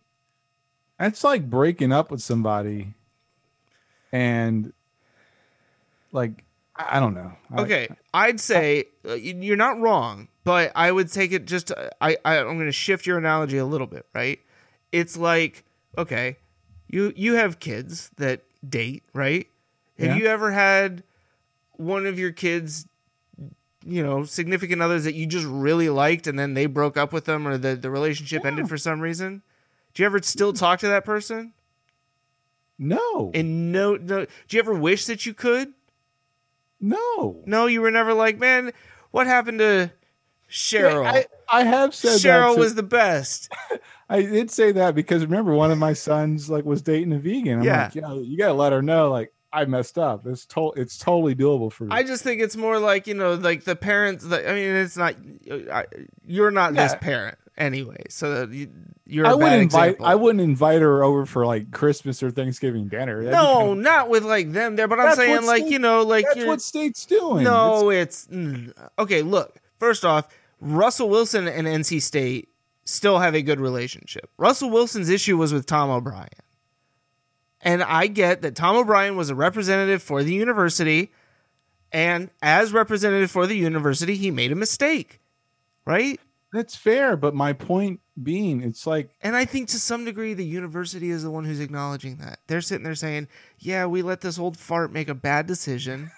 It's like breaking up with somebody, and like I I don't know. I- Okay, I'd say uh, you're not wrong, but I would take it just. uh, I, I I'm going to shift your analogy a little bit, right? It's like okay, you you have kids that date, right? Have Yeah. you ever had one of your kids, you know, significant others that you just really liked, and then they broke up with them, or the the relationship ended for some reason? Do you ever still talk to that person? no, And no, no. Do you ever wish that you could? No. No, you were never like, man, what happened to Cheryl? I, I have said Cheryl to- was the best. I did say that because remember one of my sons like was dating a vegan. I'm Yeah. like, yeah, you gotta let her know like I messed up. It's to- it's totally doable for me. I just think it's more like you know, like the parents. I mean, it's not. I, you're not this parent anyway, so you, you're. I a wouldn't invite example. I wouldn't invite her over for like Christmas or Thanksgiving dinner. That'd No, kinda- not with like them there, but I'm saying like state- you know, like that's what state's doing. no, it's, mm, okay. Look, first off, Russell Wilson and NC State still have a good relationship. Russell Wilson's issue was with Tom O'Brien. And I get that Tom O'Brien was a representative for the university, and as representative for the university, he made a mistake, right? that's fair. But my point being, it's like And I think to some degree, the university is the one who's acknowledging that. They're sitting there saying, "Yeah, we let this old fart make a bad decision."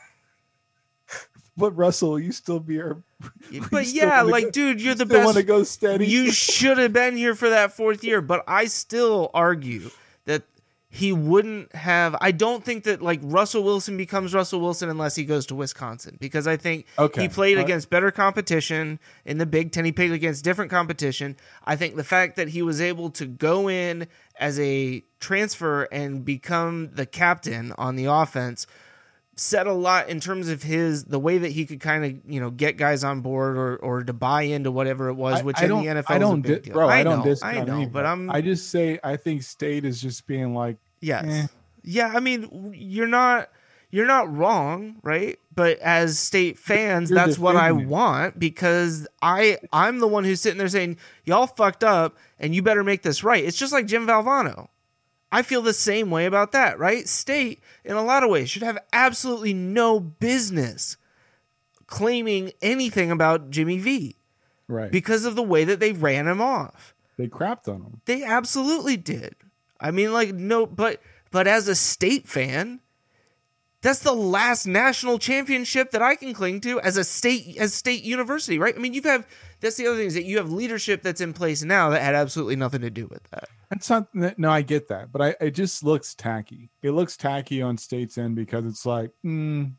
but Russell, you still be our But yeah, like, go- dude, you're the still want to go steady. You should have been here for that fourth year. But I still argue he wouldn't have. I don't think that like Russell Wilson becomes Russell Wilson unless he goes to Wisconsin because I think Okay. he played Uh, against better competition in the Big Ten. He played against different competition. I think the fact that he was able to go in as a transfer and become the captain on the offense said a lot in terms of his the way that he could kind of you know get guys on board or or to buy into whatever it was, which I in don't, the NFL I don't, is a big di- deal. bro. I, don't know, I know, but I'm I just say I think state is just being like, yes, eh. yeah. I mean, you're not you're not wrong, right? But as state fans, You're that's what I want because I I'm the one who's sitting there saying y'all fucked up and you better make this right. It's just like Jim Valvano. I feel the same way about that, right? State, in a lot of ways, should have absolutely no business claiming anything about Jimmy V right. because of the way that they ran him off. they crapped on him. They absolutely did. I mean, like, no, but but as a state fan, that's the last national championship that I can cling to as a state as state university, right? I mean, you have that's the other thing is that you have leadership that's in place now that had absolutely nothing to do with that. That's not no, I get that, but I it just looks tacky. It looks tacky on state's end because it's like, mm,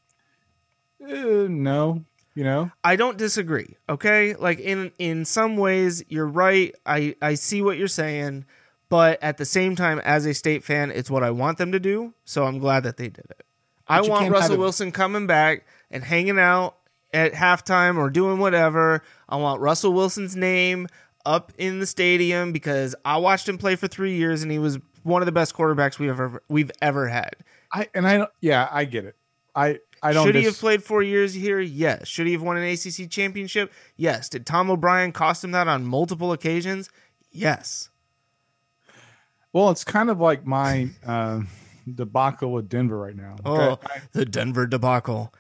eh, no, you know, I don't disagree. Okay, like in in some ways, you're right. I I see what you're saying, but at the same time, as a state fan, it's what I want them to do. So I'm glad that they did it. I want Russell Wilson coming back and hanging out at halftime or doing whatever. I want Russell Wilson's name up in the stadium because I watched him play for three years and he was one of the best quarterbacks we've ever we've ever had. I and I don't- yeah, I get it. I I don't Should he dis- have played four years here? Yes. Should he have won an ACC championship? Yes. Did Tom O'Brien cost him that on multiple occasions? Yes. Well, it's kind of like my uh, debacle with Denver right now. Oh, the Denver debacle.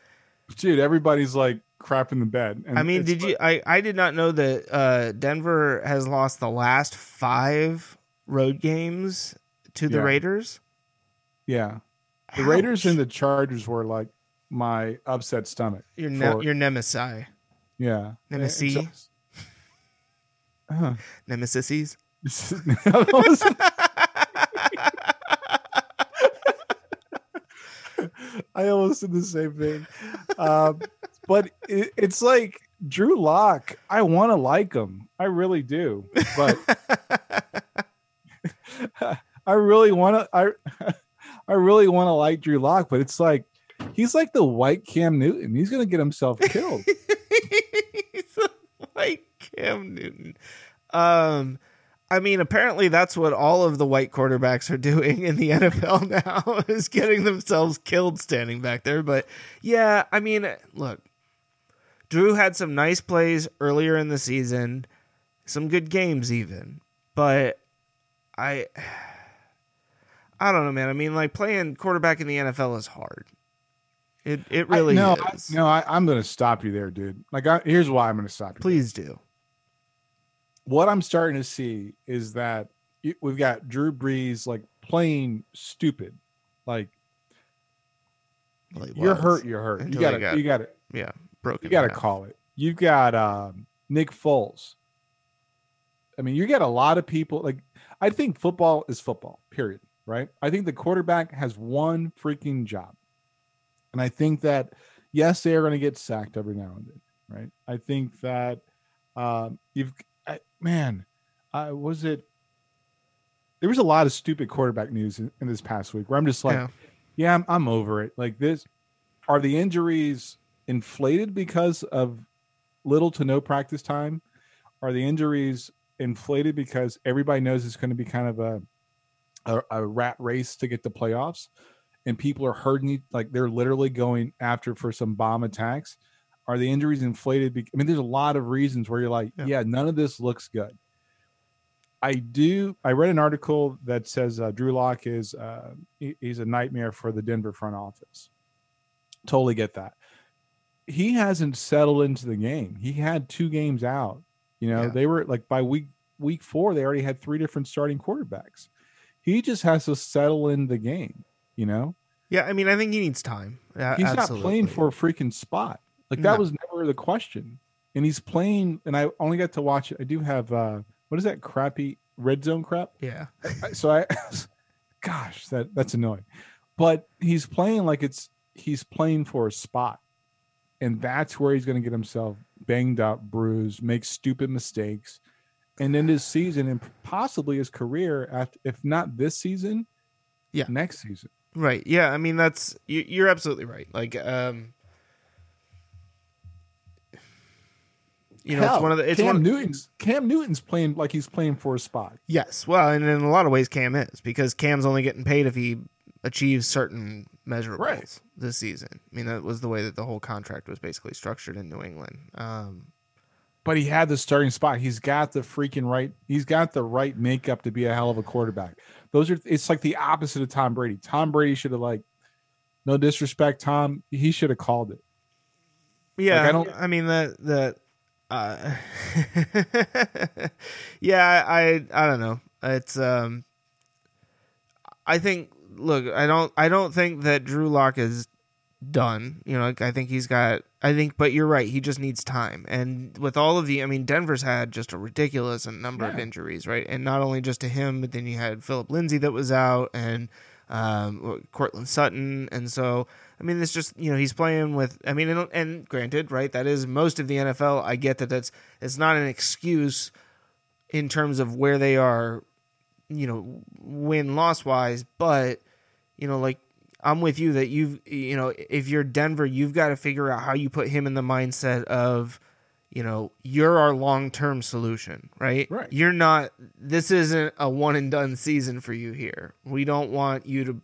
dude, everybody's like crap in the bed. And I mean, did you? I, I did not know that uh, Denver has lost the last five road games to the Yeah. Raiders. Yeah, the Raiders and the Chargers were like my upset stomach. your ne- for- your nemesis, yeah, Nemesis? It's- Uh, nemesis. that was- I almost did the same thing. Um, but it, it's like Drew Lock. I want to like him. I really do. But I really want to. I I really want to like Drew Lock. But it's like he's like the white Cam Newton. He's gonna get himself killed. He's like Cam Newton. Um, I mean, apparently that's what all of the white quarterbacks are doing in the NFL now is getting themselves killed standing back there. But yeah, I mean, look, Drew had some nice plays earlier in the season, some good games even, but I, I don't know, man. I mean, like playing quarterback in the NFL is hard. It it really I, no, I- is. no. I, I'm gonna stop you there, dude. Like, I, here's why I'm gonna stop you. Please do. What I'm starting to see is that we've got Drew Brees like playing stupid. Like Well, you're hurt, you're hurt. You got he to got- you got to Yeah, broken. you got to call it. You've got um, Nick Foles. I mean, you got a lot of people like I think football is football. Period. Right? I think the quarterback has one freaking job. And I think that yes, they are going to get sacked every now and then, right? I think that um, you've I, man, uh, was it? There was a lot of stupid quarterback news in, in this past week where I'm just like, Yeah. yeah, I'm, I'm over it. Like this, are the injuries inflated because of little to no practice time? Are the injuries inflated because everybody knows it's going to be kind of a, a a rat race to get the playoffs, and people are hurting? Like they're literally going after for some bomb attacks. Are the injuries inflated? I mean, there's a lot of reasons where you're like, Yeah. yeah, none of this looks good. I do. I read an article that says uh, Drew Lock is uh, he- he's a nightmare for the Denver front office. Totally get that. He hasn't settled into the game. He had two games out. You know, Yeah. they were like by week week four, they already had three different starting quarterbacks. He just has to settle in the game. You know, Yeah, I mean, I think he needs time. He's not playing for a freaking spot. Like that No. was never the question. And he's playing, and I only got to watch it. I do have uh what is that crappy red zone crap? Yeah, so I gosh, that that's annoying. But he's playing like it's he's playing for a spot. And that's where he's going to get himself banged up, bruised, make stupid mistakes. And then his season and possibly his career after if not this season, Yeah. next season. right. Yeah, I mean, that's you're absolutely right. Like, um, you know, Hell, it's one of the it's Cam one. Newton's Cam Newton's playing like he's playing for a spot. yes, well, and in a lot of ways, Cam is because Cam's only getting paid if he achieves certain measurables Right. this season. I mean, that was the way that the whole contract was basically structured in New England. Um, But he had the starting spot. He's got the freaking right. He's got the right makeup to be a hell of a quarterback. Those are. It's like the opposite of Tom Brady. Tom Brady should have like, no disrespect, Tom. He should have called it. Yeah, I I don't- I mean that that. Uh, yeah, I I don't know. It's um. I think. Look, I don't. I don't think that Drew Lock is done. You know, I think he's got. I think, but you're right. He just needs time. And with all of the, I mean, Denver's had just a ridiculous number of injuries, right? And not only just to him, but then you had Phillip Lindsay that was out, and um, Courtland Sutton, and so I mean, it's just you know he's playing with. I mean, and, and granted, right, that is most of the NFL. I get that that's it's not an excuse in terms of where they are, you know, win loss wise, but you know, like I'm with you that you've you know if you're Denver, you've got to figure out how you put him in the mindset of you know, you're our long term solution, right? Right. You're not. This isn't a one and done season for you here. We don't want you to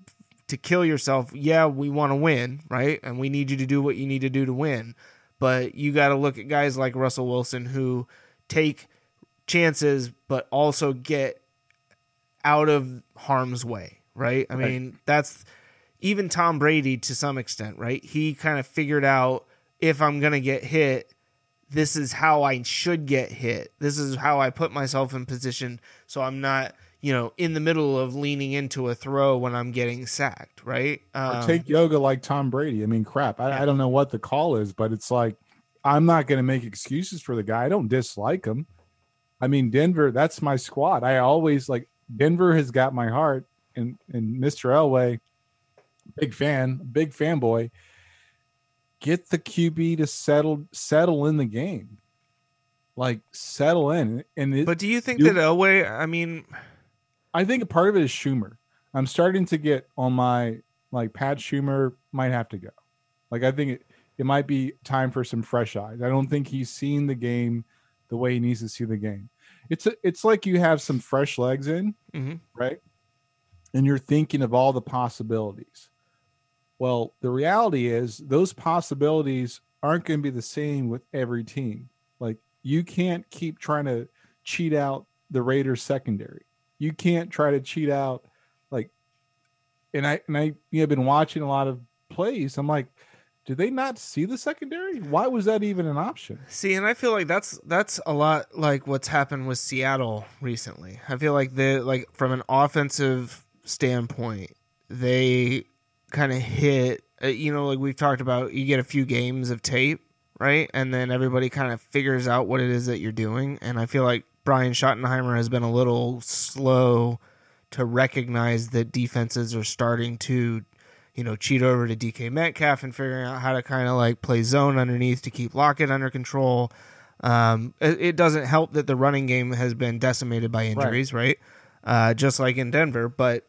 to kill yourself. Yeah, we want to win, right? And we need you to do what you need to do to win. But you got to look at guys like Russell Wilson who take chances, but also get out of harm's way, right? I Right. mean, that's even Tom Brady to some extent, right? He kind of figured out if I'm going to get hit, this is how I should get hit. This is how I put myself in position so I'm not, you know, in the middle of leaning into a throw when I'm getting sacked, right? Um, take yoga like Tom Brady. I mean, crap. I, I don't know what the call is, but it's like I'm not going to make excuses for the guy. I don't dislike him. I mean, Denver. That's my squad. I always like Denver has got my heart, and and Mr. Elway, big fan, big fanboy. Get the QB to settle settle in the game, like settle in. And it, but do you think you- that Elway, I mean, I think part of it is Shurmur. I'm starting to get on my like Pat Shurmur might have to go. Like I think it, it might be time for some fresh eyes. I don't think he's seen the game the way he needs to see the game. It's a, it's like you have some fresh legs in, Mhm. right? And you're thinking of all the possibilities. Well, the reality is those possibilities aren't going to be the same with every team. Like you can't keep trying to cheat out the Raiders secondary. You can't try to cheat out like and I and I you know, been watching a lot of plays. I'm like, did they not see the secondary? Why was that even an option? See, and I feel like that's that's a lot like what's happened with Seattle recently. I feel like they like from an offensive standpoint, they kind of hit. Uh, you know, like we've talked about, you get a few games of tape, right, and then everybody kind of figures out what it is that you're doing. And I feel like Brian Schottenheimer has been a little slow to recognize that defenses are starting to you know, cheat over to DK Metcalf and figuring out how to kind of like play zone underneath to keep Lockett under control. Um, it, it doesn't help that the running game has been decimated by injuries, right? Uh, just like in Denver, but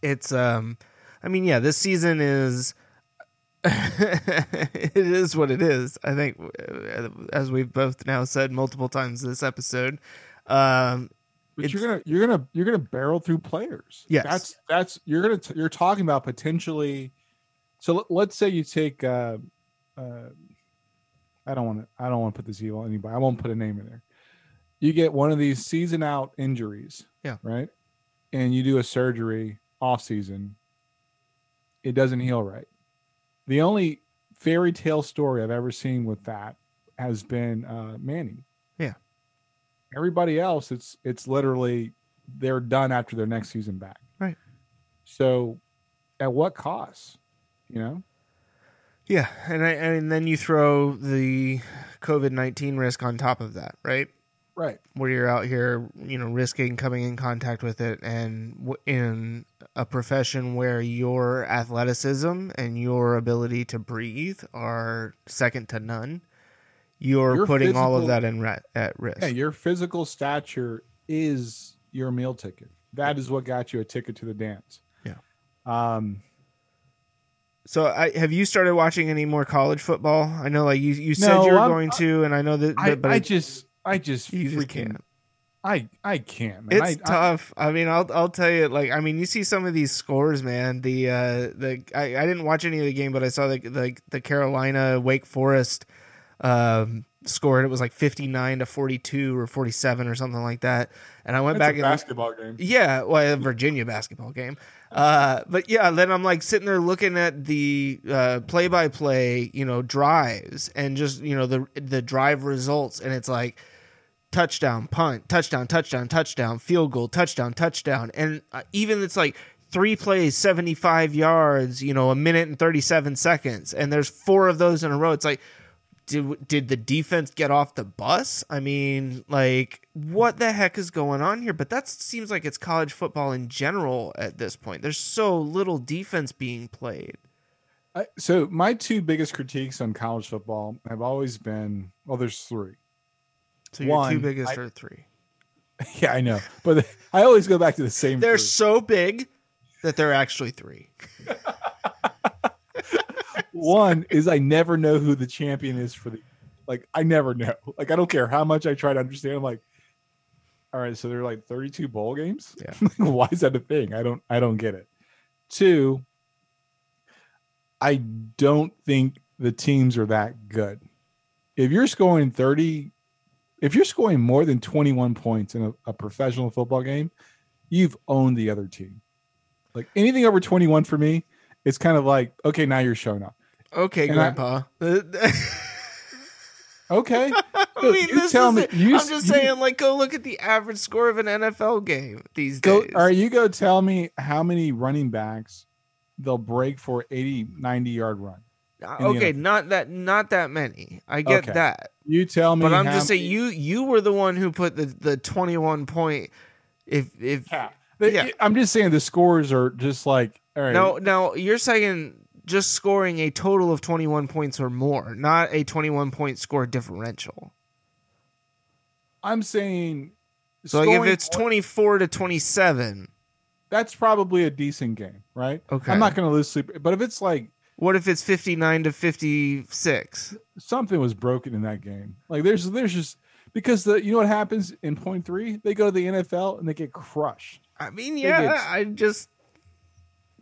it's, um, I mean, yeah, this season is, it is what it is. I think, uh, as we've both now said multiple times this episode, um, But you're gonna you're gonna you're gonna barrel through players. Yes. that's that's you're gonna t- you're talking about potentially. So let, let's say you take. Uh, uh, I don't want to. I don't want to put this evil on anybody. I won't put a name in there. You get one of these season out injuries. Yeah. Right. And you do a surgery off season. It doesn't heal right. The only fairy tale story I've ever seen with that has been uh, Manning. Yeah. Everybody else, it's it's literally they're done after their next season back. Right. So, at what cost? You know. Yeah, and I, and then you throw the COVID nineteen risk on top of that, right? Right. Where you're out here, you know, risking coming in contact with it, and w- in a profession where your athleticism and your ability to breathe are second to none, you're Your putting all of that in at risk. Yeah, your physical stature is your meal ticket. That is what got you a ticket to the dance. Yeah. Um. so, I, have you started watching any more college football? I know, like you, you said No, you were I'm- going to, and I know that, I, but I just I just You just freaking- can't. I I can't. Man. It's I, I- tough. I, mean, I'll I'll tell you. Like, I mean, you see some of these scores, man. The uh, the I, I didn't watch any of the game, but I saw the the, the Carolina Wake Forest um, score, and it was like fifty nine to forty two or forty seven or something like that. And I went That's back a and basketball game. yeah, well, a Virginia basketball game. Uh, but yeah, then I'm like sitting there looking at the uh, play-by-play, you know, drives and just you know the the drive results, and it's like touchdown, punt, touchdown, touchdown, touchdown, field goal, touchdown, touchdown, and uh, even it's like three plays, 75 yards, you know, a minute and 37 seconds, and there's four of those in a row. It's like did did the defense get off the bus? I mean, like what the heck is going on here? But that seems like it's college football in general at this point. There's so little defense being played. I, so my two biggest critiques on college football have always been well, there's three. So your two biggest I- are three. Yeah, I know, but I always go back to the same. They're three. so big that they're actually three. One is I never know who the champion is for the Like I never know. Like I don't care how much I try to understand. I'm like, all right, so there are like 32 bowl games. Yeah. Why is that a thing? I don't. I don't get it. Two. I don't think the teams are that good. If you're scoring 30, if you're scoring more than 21 points in a, a professional football game, you've owned the other team. Like anything over 21 for me, it's kind of like, okay, now you're showing up. Okay, And I- Grandpa. Okay. I mean, you this tell is me- you I'm just you- saying, like, go look at the average score of an NFL game these Go, days. right, you go tell me how many running backs they'll break for 80, 90 yard run. Okay, not that, not that many. I get Okay. that, You tell me. but I'm just saying, many- you you were the one who put the the 21 point. If if Yeah. Yeah. I'm just saying the scores are just like all right. now now you're saying just scoring a total of 21 points or more, not a 21 point score differential. I'm saying. So like if it's 24 to 27, that's probably a decent game, right? Okay. I'm not going to lose sleep, but if it's like what if it's 59 to 56? something was broken in that game, like there's there's just because the you know what happens in point three, they go to the NFL and they get crushed I mean, yeah, it's- I just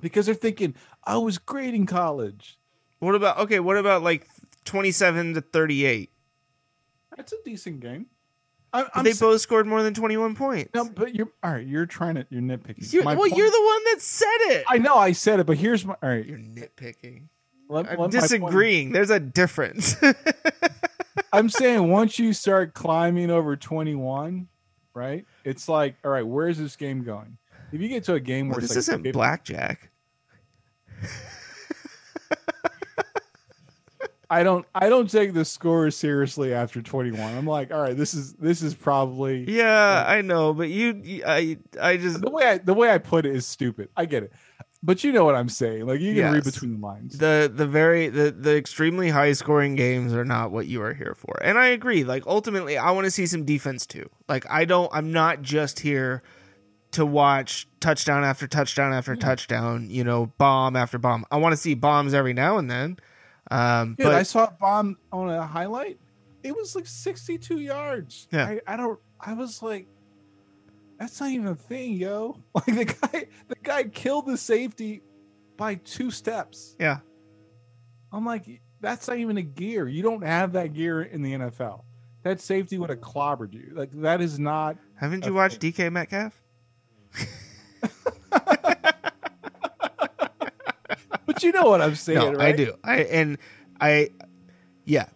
because they're thinking I was great in college. What about okay? What about like twenty-seven to thirty-eight? That's a decent game. I, they both scored more than twenty-one points. no, but you're all right. You're trying to you're nitpicking. You're, well, point- you're the one that said it. I know I said it, but here's my all right. you're nitpicking. let- I'm let disagreeing. There's a difference. I'm saying once you start climbing over 21, right? It's like, all right, where's this game going? If you get to a game where Well, it's this like isn't 50 blackjack. I don't I don't take the score seriously after 21. I'm like, all right, this is this is probably Yeah, I know, but you, I, I just the way I the way I put it is stupid. I get it. But you know what I'm saying. Like you can read between the lines. the the very the the extremely high scoring games are not what you are here for. And I agree. Like ultimately, I want to see some defense too. Like I don't. I'm not just here to watch touchdown after touchdown after hmm. touchdown. You know, bomb after bomb. I want to see bombs every now and then. Um, Dude, but I saw a bomb on a highlight. It was like 62 yards. Yeah. I, I don't. I was like, that's not even a thing, yo. Like the guy, the guy killed the safety by two steps. yeah, I'm like, that's not even a gear. You don't have that gear in the NFL. That safety would have clobbered you. Like that is not. haven't you watched DK Metcalf? But you know what I'm saying, no, right? I do. I and I, yeah,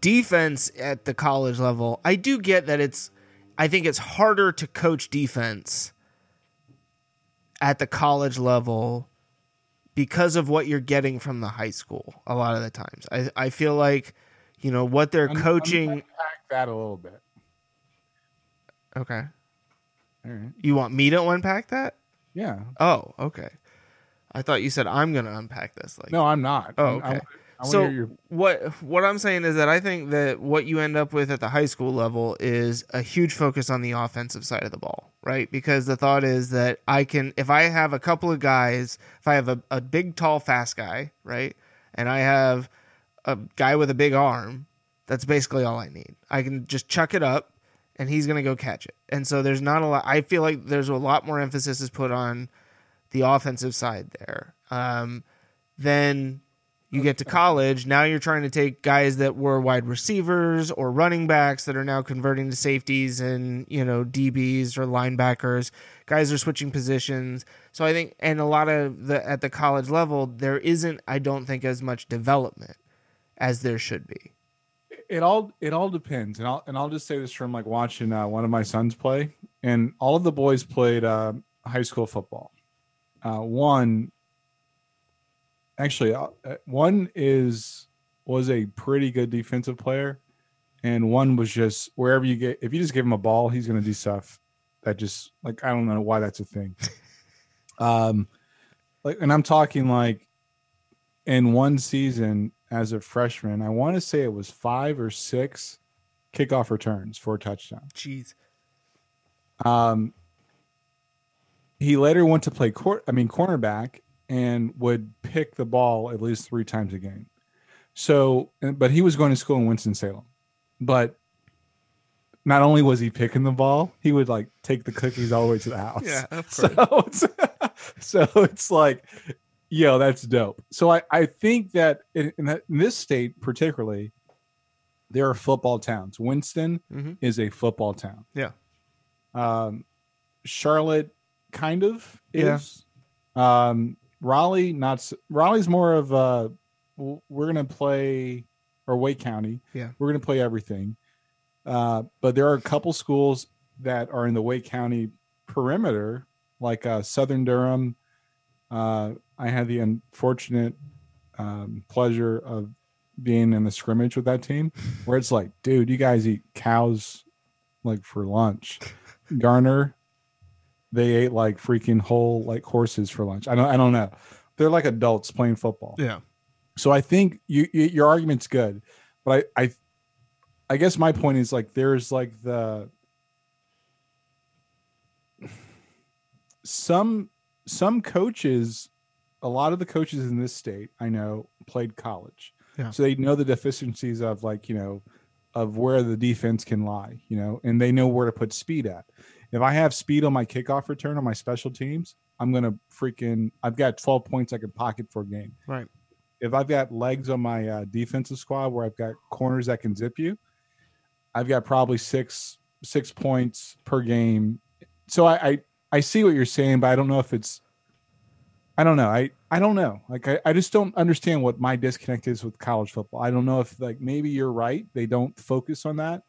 defense at the college level. I do get that it's. I think it's harder to coach defense at the college level because of what you're getting from the high school. A lot of the times, I I feel like you know what they're Un- coaching. Unpack that a little bit. okay, All right. you want me to unpack that? Yeah. Oh, okay. I thought you said I'm going to unpack this. Like, No, I'm not. Oh, I- I okay. wanna- I so your- what what I'm saying is that I think that what you end up with at the high school level is a huge focus on the offensive side of the ball, right? Because the thought is that I can if I have a couple of guys, if I have a, a big tall fast guy, right? And I have a guy with a big arm, that's basically all I need. I can just chuck it up and he's going to go catch it. And so there's not a lot I feel like there's a lot more emphasis is put on the offensive side there. Um, then you get to college, now you're trying to take guys that were wide receivers or running backs that are now converting to safeties and, you know, DBs or linebackers. Guys are switching positions. So I think and a lot of the at the college level there isn't I don't think as much development as there should be. it all it all depends, and I'll and I'll just say this from like watching uh, one of my sons play, and all of the boys played uh, high school football. Uh, one, actually, uh, uh, one is was a pretty good defensive player, and one was just wherever you get if you just give him a ball, he's going to do stuff that just like I don't know why that's a thing. um, like, and I'm talking like in one season as a freshman, I want to say it was five or six kickoff returns for a touchdown. Jeez. Um, he later went to play court. I mean, cornerback, and would pick the ball at least three times a game. So, but he was going to school in Winston Salem, but not only was he picking the ball, he would like take the cookies all the way to the house. Yeah, of So it's, so it's like, yo, that's dope. So I, I think that in, in, that, in this state particularly, there are football towns. Winston Mhm. is a football town. Yeah. Um, Charlotte kind of Yeah. is. Um, Raleigh, not Raleigh's more of a. We're gonna play, or Wake County. Yeah. we're gonna play everything. Uh, but there are a couple schools that are in the Wake County perimeter, like uh, Southern Durham. Uh, I had the unfortunate um, pleasure of being in the scrimmage with that team, where it's like, dude, you guys eat cows like for lunch. Garner, they ate like freaking whole like horses for lunch. I don't, I don't know. They're like adults playing football. Yeah. So I think you, you your argument's good, but I, I I guess my point is like there's like the some some coaches, a lot of the coaches in this state I know played college, Yeah. so they know the deficiencies of like you know of where the defense can lie, you know, and they know where to put speed at. If I have speed on my kickoff return on my special teams, I'm gonna freaking I've got 12 points I can pocket for a game Right. if I've got legs on my uh, defensive squad where I've got corners that can zip you, I've got probably six six points per game. So I I, I see what you're saying, but I don't know if it's I don't know. I I don't know. Like I, I just don't understand what my disconnect is with college football. I don't know if like maybe you're right. They don't focus on that.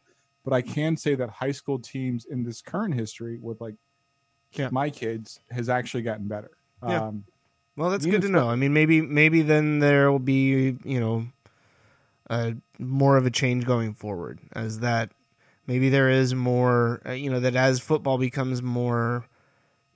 But I can say that high school teams in this current history with like Yeah. my kids has actually gotten better. Yeah. Um, Well, that's good to know. I mean, maybe maybe then there will be you know, uh, more of a change going forward as that maybe there is more uh, you know that as football becomes more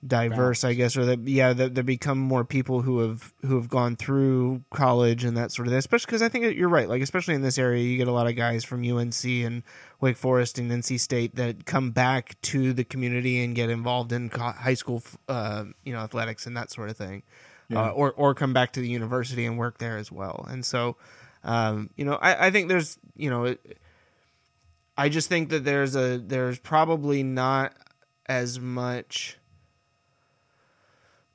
diverse, I guess, or that yeah, that there become more people who have who have gone through college and that sort of thing. Especially because I think you're right. Like especially in this area, you get a lot of guys from UNC and Wake Forest and NC State that come back to the community and get involved in co- high school, uh, you know, athletics and that sort of thing, Yeah. uh, or or come back to the university and work there as well. And so, um, you know, I, I think there's, you know, it, I just think that there's a there's probably not as much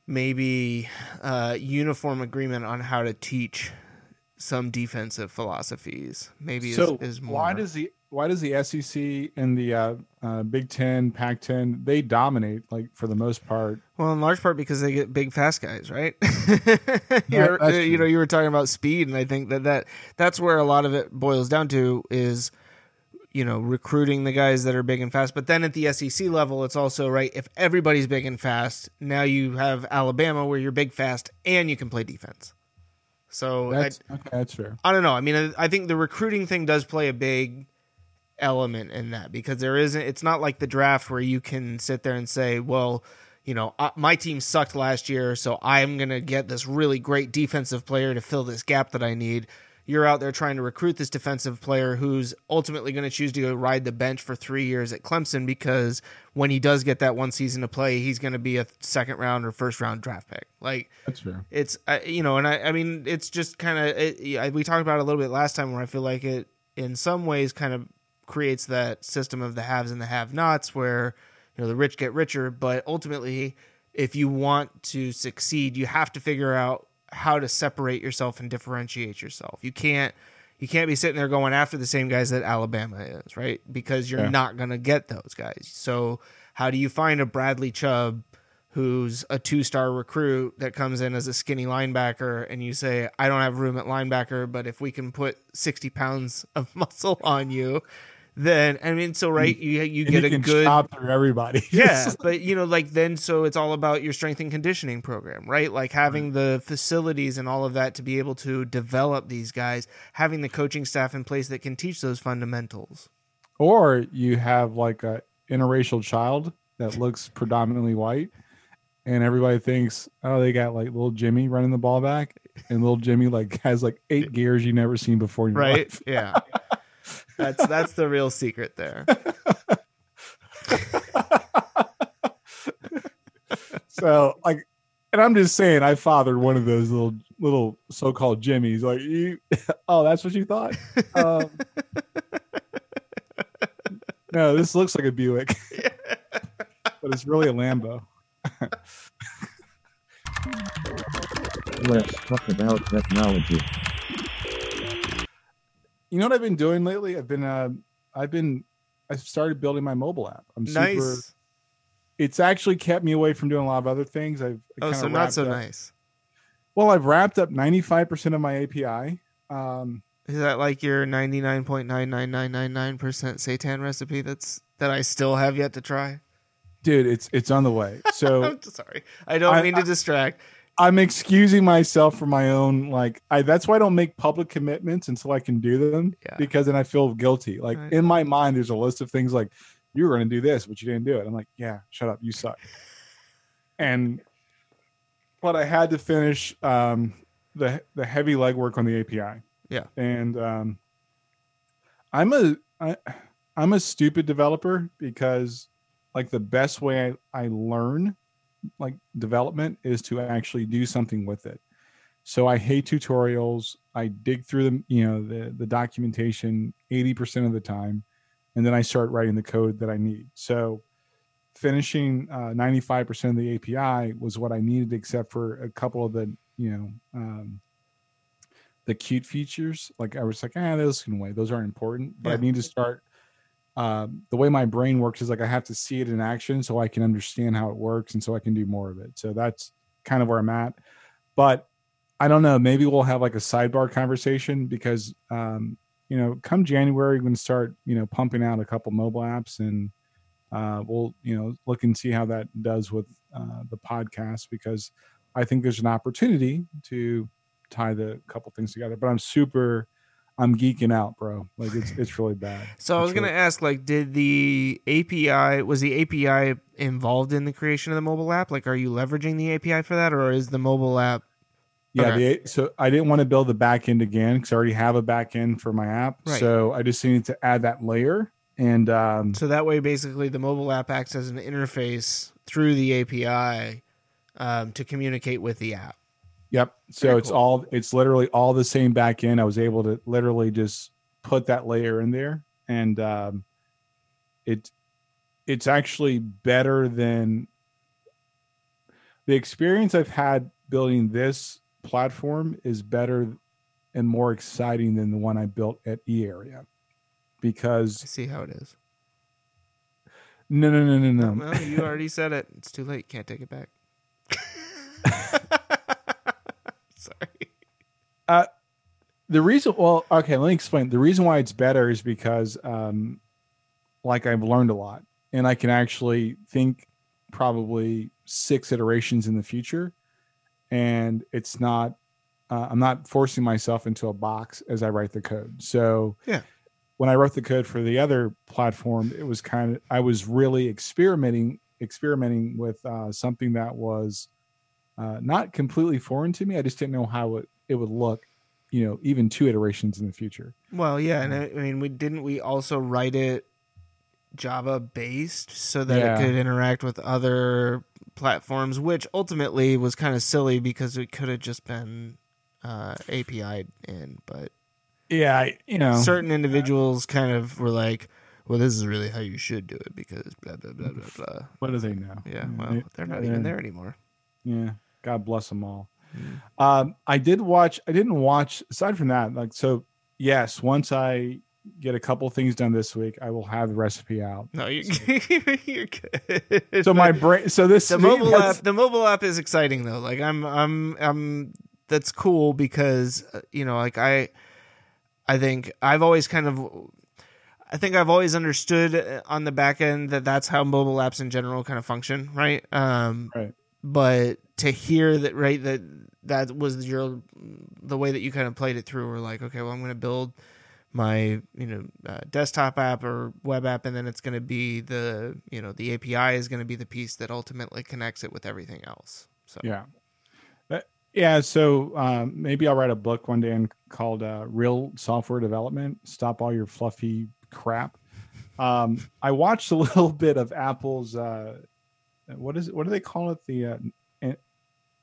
maybe uh, uniform agreement on how to teach some defensive philosophies. Maybe so is, is more. why does the why does the SEC and the uh, uh, Big Ten, Pac-10 they dominate like for the most part? Well, in large part because they get big, fast guys, right? You know, you were talking about speed, and I think that, that that's where a lot of it boils down to is, you know, recruiting the guys that are big and fast. But then at the SEC level, it's also right if everybody's big and fast. Now you have Alabama where you're big, fast, and you can play defense. So I, That's okay. That's fair. I don't know. I mean, I, I think the recruiting thing does play a big element in that because there isn't. It's not like the draft where you can sit there and say, "Well, you know, I, my team sucked last year, so I'm gonna get this really great defensive player to fill this gap that I need." You're out there trying to recruit this defensive player who's ultimately going to choose to go ride the bench for three years at Clemson because when he does get that one season to play, he's going to be a second round or first round draft pick. Like, That's fair. it's uh, you know and i i mean it's just kind of we talked about it a little bit last time where i feel like it in some ways kind of creates that system of the haves and the have nots where you know the rich get richer but ultimately if you want to succeed you have to figure out how to separate yourself and differentiate yourself. You can't you can't be sitting there going after the same guys that alabama is right? Because you're Yeah. not going to get those guys. So how do you find a bradley chubb who's a two star recruit that comes in as a skinny linebacker, and you say, I don't have room at linebacker, but if we can put 60 pounds of muscle on you, then, I mean, so, right, you, you And get you a good. chop through everybody. Yeah, but you know, like then, so it's all about your strength and conditioning program, right? Like having the facilities and all of that to be able to develop these guys, having the coaching staff in place that can teach those fundamentals. or you have like a interracial child that looks predominantly white, and everybody thinks, oh, they got like little Jimmy running the ball back, and little Jimmy like has like eight gears you never seen before in your right life. yeah that's that's the real secret there So like, and I'm just saying, I fathered one of those little little so-called Jimmys. Like you, oh, that's what you thought. Um, no, this looks like a Buick, but it's really a Lambo. Let's talk about technology. You know what I've been doing lately? I've been, uh, I've been, I started building my mobile app. I'm super. nice. It's actually kept me away from doing a lot of other things. I've I Oh, so not so up- nice. Well, I've wrapped up 95% of my API. Um, Is that like your ninety nine point nine nine nine nine nine percent seitan recipe? That's that I still have yet to try. dude, it's it's on the way. So I'm sorry. I don't I- mean to distract. I'm excusing myself for my own like I that's why I don't make public commitments until I can do them Yeah. because then I feel guilty. Like in my mind there's a list of things like you were going to do this but you didn't do it. I'm like, "Yeah, shut up, you suck." And but I had to finish um the the heavy legwork on the API. Yeah. And um I'm a I, I'm a stupid developer because like the best way I, I learn like development is to actually do something with it. So I hate tutorials. I dig through them, you know, the the documentation 80% of the time and then I start writing the code that I need. So finishing uh, 95% of the API was what I needed except for a couple of the, you know, um, the cute features. Like I was like, ah, those can wait. Those aren't important. But I need to start um, the way my brain works is like I have to see it in action so I can understand how it works and so I can do more of it. So that's kind of where I'm at. But I don't know. Maybe we'll have like a sidebar conversation because, um, you know, come January, we're going to start, you know, pumping out a couple mobile apps and uh, we'll, you know, look and see how that does with uh, the podcast because I think there's an opportunity to tie the couple things together. But I'm super, I'm geeking out, bro. Like it's it's really bad. So I was gonna ask, like, did the API was the API involved in the creation of the mobile app? Like, are you leveraging the API for that, or is the mobile app? Yeah, Okay. the, so I didn't want to build the back end again because I already have a back end for my app. Right. So I just needed to add that layer. And um, So that way, basically, the mobile app acts as an interface through the API um, to communicate with the app. Yep. So Very it's cool. all it's literally all the same back end. I was able to literally just put that layer in there, and um, it it's actually better than the experience I've had building this platform is better and more exciting than the one I built at E Area because I see how it is. No, no, no, no, no. Well, you already said it. It's too late. Can't take it back. Sorry. The reason, well, okay, let me explain. The reason why it's better is because, um, like, I've learned a lot, and I can actually think probably six iterations in the future, and it's not. Uh, I'm not forcing myself into a box as I write the code. So, Yeah. when I wrote the code for the other platform, it was kind of I was really experimenting experimenting with uh, something that was uh, not completely foreign to me. I just didn't know how it, it would look, you know, even two iterations in the future. Well, yeah, and I, I mean, we didn't we also write it Java based so that Yeah. it could interact with other platforms, which ultimately was kind of silly because it could have just been uh, API in, but Yeah, you know, certain individuals kind of were like, "Well, this is really how you should do it because blah blah blah blah blah." what do they know? Yeah, well, they- they're not yeah, even there anymore. Yeah, God bless them all. Mm. Um, I did watch. I didn't watch. Aside from that, like so, yes. Once I get a couple things done this week, I will have the recipe out. No, you're, you're good. So my brain. So this the mobile app the mobile app is exciting though like i'm i'm i'm that's cool because uh, you know like i i think i've always kind of i think i've always understood uh, on the back end that that's how mobile apps in general kind of function right um Right. but to hear that right that that was your the way that you kind of played it through we're like okay well i'm going to build my you know uh, desktop app or web app and then it's going to be the you know the api is going to be the piece that ultimately connects it with everything else so Yeah. That- yeah. So um, maybe I'll write a book one day and called uh, Real Software Development Stop All Your Fluffy Crap. Um, I watched a little bit of Apple's, uh, what is it? What do they call it? The, uh,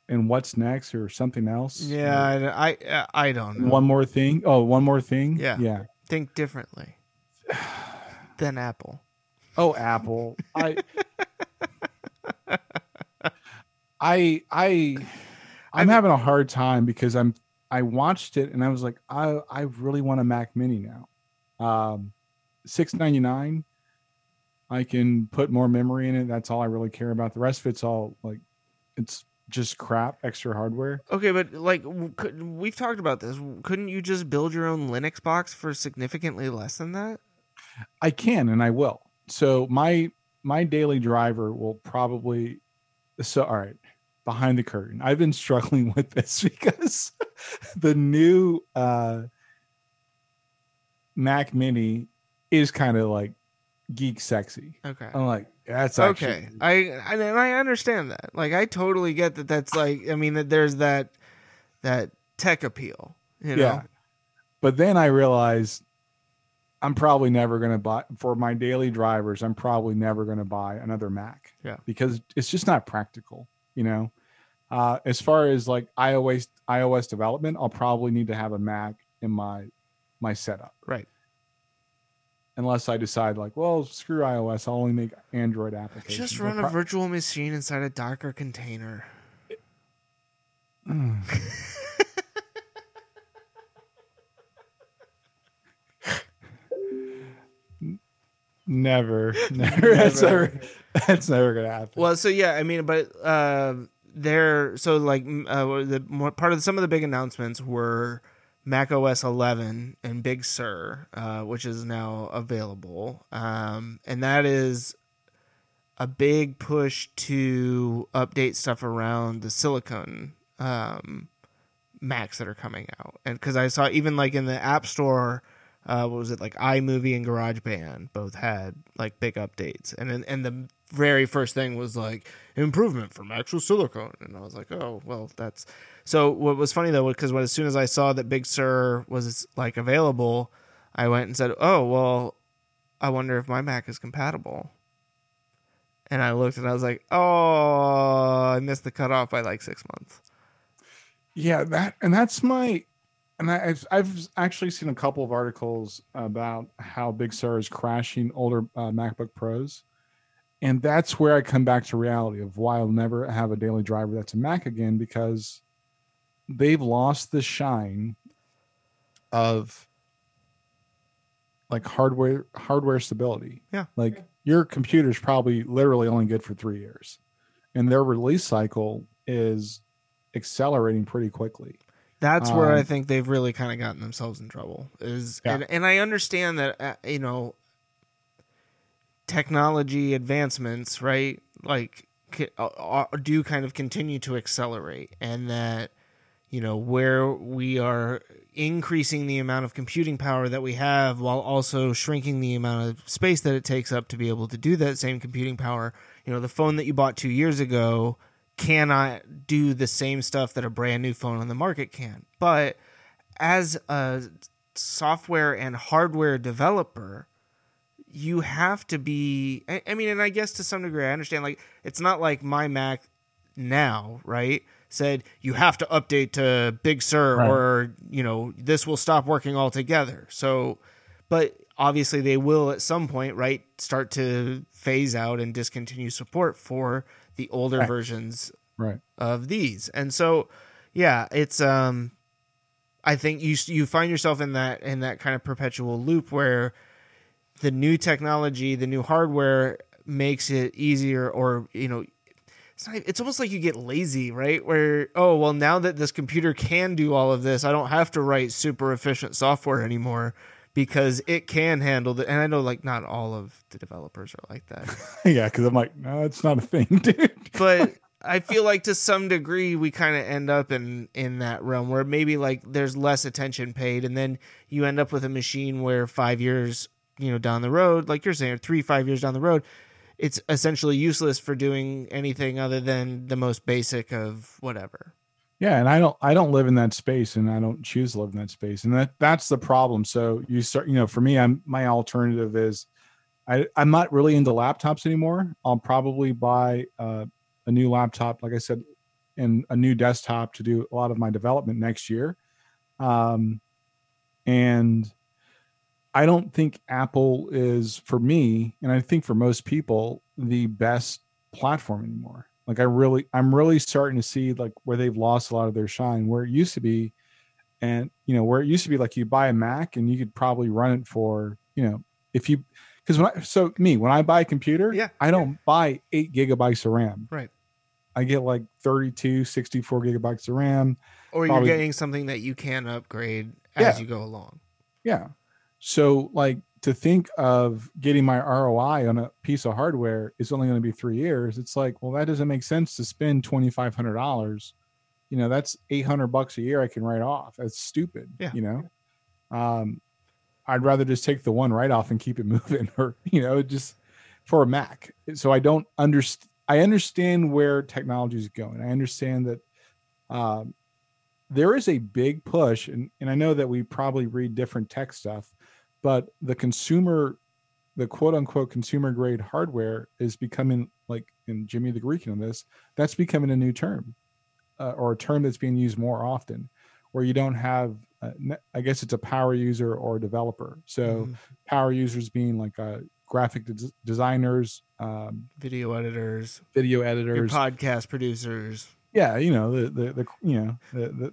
and, what's next or something else? yeah i i, I don't know One more thing. Oh, one more thing. Yeah. Yeah. think differently than apple Oh, Apple. I I I I'm having a hard time because I'm I watched it and I was like, I I really want a Mac Mini now. Um, six ninety nine. I can put more memory in it. That's all I really care about. The rest of it's all like, it's just crap, extra hardware. Okay, but like could, we've talked about this. Couldn't you just build your own Linux box for significantly less than that? I can and I will. So my my daily driver will probably so all right behind the curtain. I've been struggling with this because the new uh Mac Mini is kind of like geek sexy. Okay. I'm like that's actually, okay. I and I understand that. Like I totally get that. That's like I mean that there's that that tech appeal. You know. Yeah. But then I realized I'm probably never going to buy for my daily drivers. I'm probably never going to buy another Mac. Yeah. Because it's just not practical, you know. Uh, as far as like iOS iOS development, I'll probably need to have a Mac in my my setup. Right. Unless I decide like, well, screw iOS, I'll only make Android applications. Just run a virtual machine inside a Docker container. never, never. That's Never. never. That's never gonna happen. Well, so yeah, I mean, but uh, there, so like uh, the more part of some of the big announcements were Mac OS 11 and Big Sur, uh, which is now available, um, and that is a big push to update stuff around the silicon um, Macs that are coming out, and because I saw even like in the App Store. Uh, what was it like? iMovie and GarageBand both had like big updates, and and, and the very first thing was like improvement from actual silicone, and I was like, oh well, that's. So what was funny though, because as soon as I saw that Big Sur was like available, I went and said, oh well, I wonder if my Mac is compatible. And I looked and I was like, oh, I missed the cutoff by like six months. Yeah, that and that's my and I, I've I've actually seen a couple of articles about how Big Sur is crashing older uh, MacBook Pros, and that's where I come back to reality of why I'll never have a daily driver that's a Mac again because they've lost the shine of like hardware hardware stability. Yeah. like your computer's probably literally only good for three years, and their release cycle is accelerating pretty quickly. That's where I Um, think they've really kind of gotten themselves in trouble. Is Yeah. and, and I understand that uh, you know technology advancements, right? Like uh, uh, do kind of continue to accelerate, and that you know where we are increasing the amount of computing power that we have while also shrinking the amount of space that it takes up to be able to do that same computing power. You know, the phone that you bought 2 years ago cannot do the same stuff that a brand new phone on the market can. But as a software and hardware developer, you have to be I, I mean, and I guess to some degree I understand like it's not like my Mac now, right? Said you have to update to Big Sur Right. or, you know, this will stop working altogether. So but obviously they will at some point, right, start to phase out and discontinue support for the older Right. versions Right. of these. And so, yeah, it's um, I think you you find yourself in that in that kind of perpetual loop where the new technology, the new hardware makes it easier, or you know. It's, not, it's almost like you get lazy, right? Where oh well, now that this computer can do all of this, I don't have to write super efficient software anymore because it can handle the. And I know like not all of the developers are like that, yeah, because I'm like, no, it's not a thing, dude. but I feel like to some degree we kind of end up in in that realm where maybe like there's less attention paid, and then you end up with a machine where five years, you know, down the road, like you're saying, three five years down the road, it's essentially useless for doing anything other than the most basic of whatever. Yeah, and I don't I don't live in that space and I don't choose to live in that space. And that that's the problem. So you start, you know, for me, I'm my alternative is I, I'm not really into laptops anymore. I'll probably buy uh, a new laptop, like I said, and a new desktop to do a lot of my development next year. Um, and I don't think Apple is for me, and I think for most people, the best platform anymore. Like I really, I'm really starting to see like where they've lost a lot of their shine. Where it used to be, and you know where it used to be like you buy a Mac and you could probably run it for you know if you because when I so me when I buy a computer, Yeah. I don't buy eight gigabytes of RAM. Right. I get like 32, 64 gigabytes of RAM. Or you're Probably- getting something that you can upgrade Yeah. as you go along. Yeah. So like to think of getting my ROI on a piece of hardware is only going to be three years. It's like, well, that doesn't make sense to spend twenty five hundred dollars. You know, that's eight hundred bucks a year I can write off. That's stupid. Yeah. You know, um, I'd rather just take the one write off and keep it moving, or you know, just for a Mac. So I don't understand. I understand where technology is going. I understand that um, there is a big push, and, and I know that we probably read different tech stuff, but the consumer, the quote unquote consumer grade hardware is becoming like, in Jimmy the Greek on this, that's becoming a new term, uh, or a term that's being used more often, where you don't have, uh, I guess it's a power user or a developer. So Mhm. power users being like uh, graphic des- designers, um, Video editors, video editors, podcast producers. yeah you know the the, the you know the, the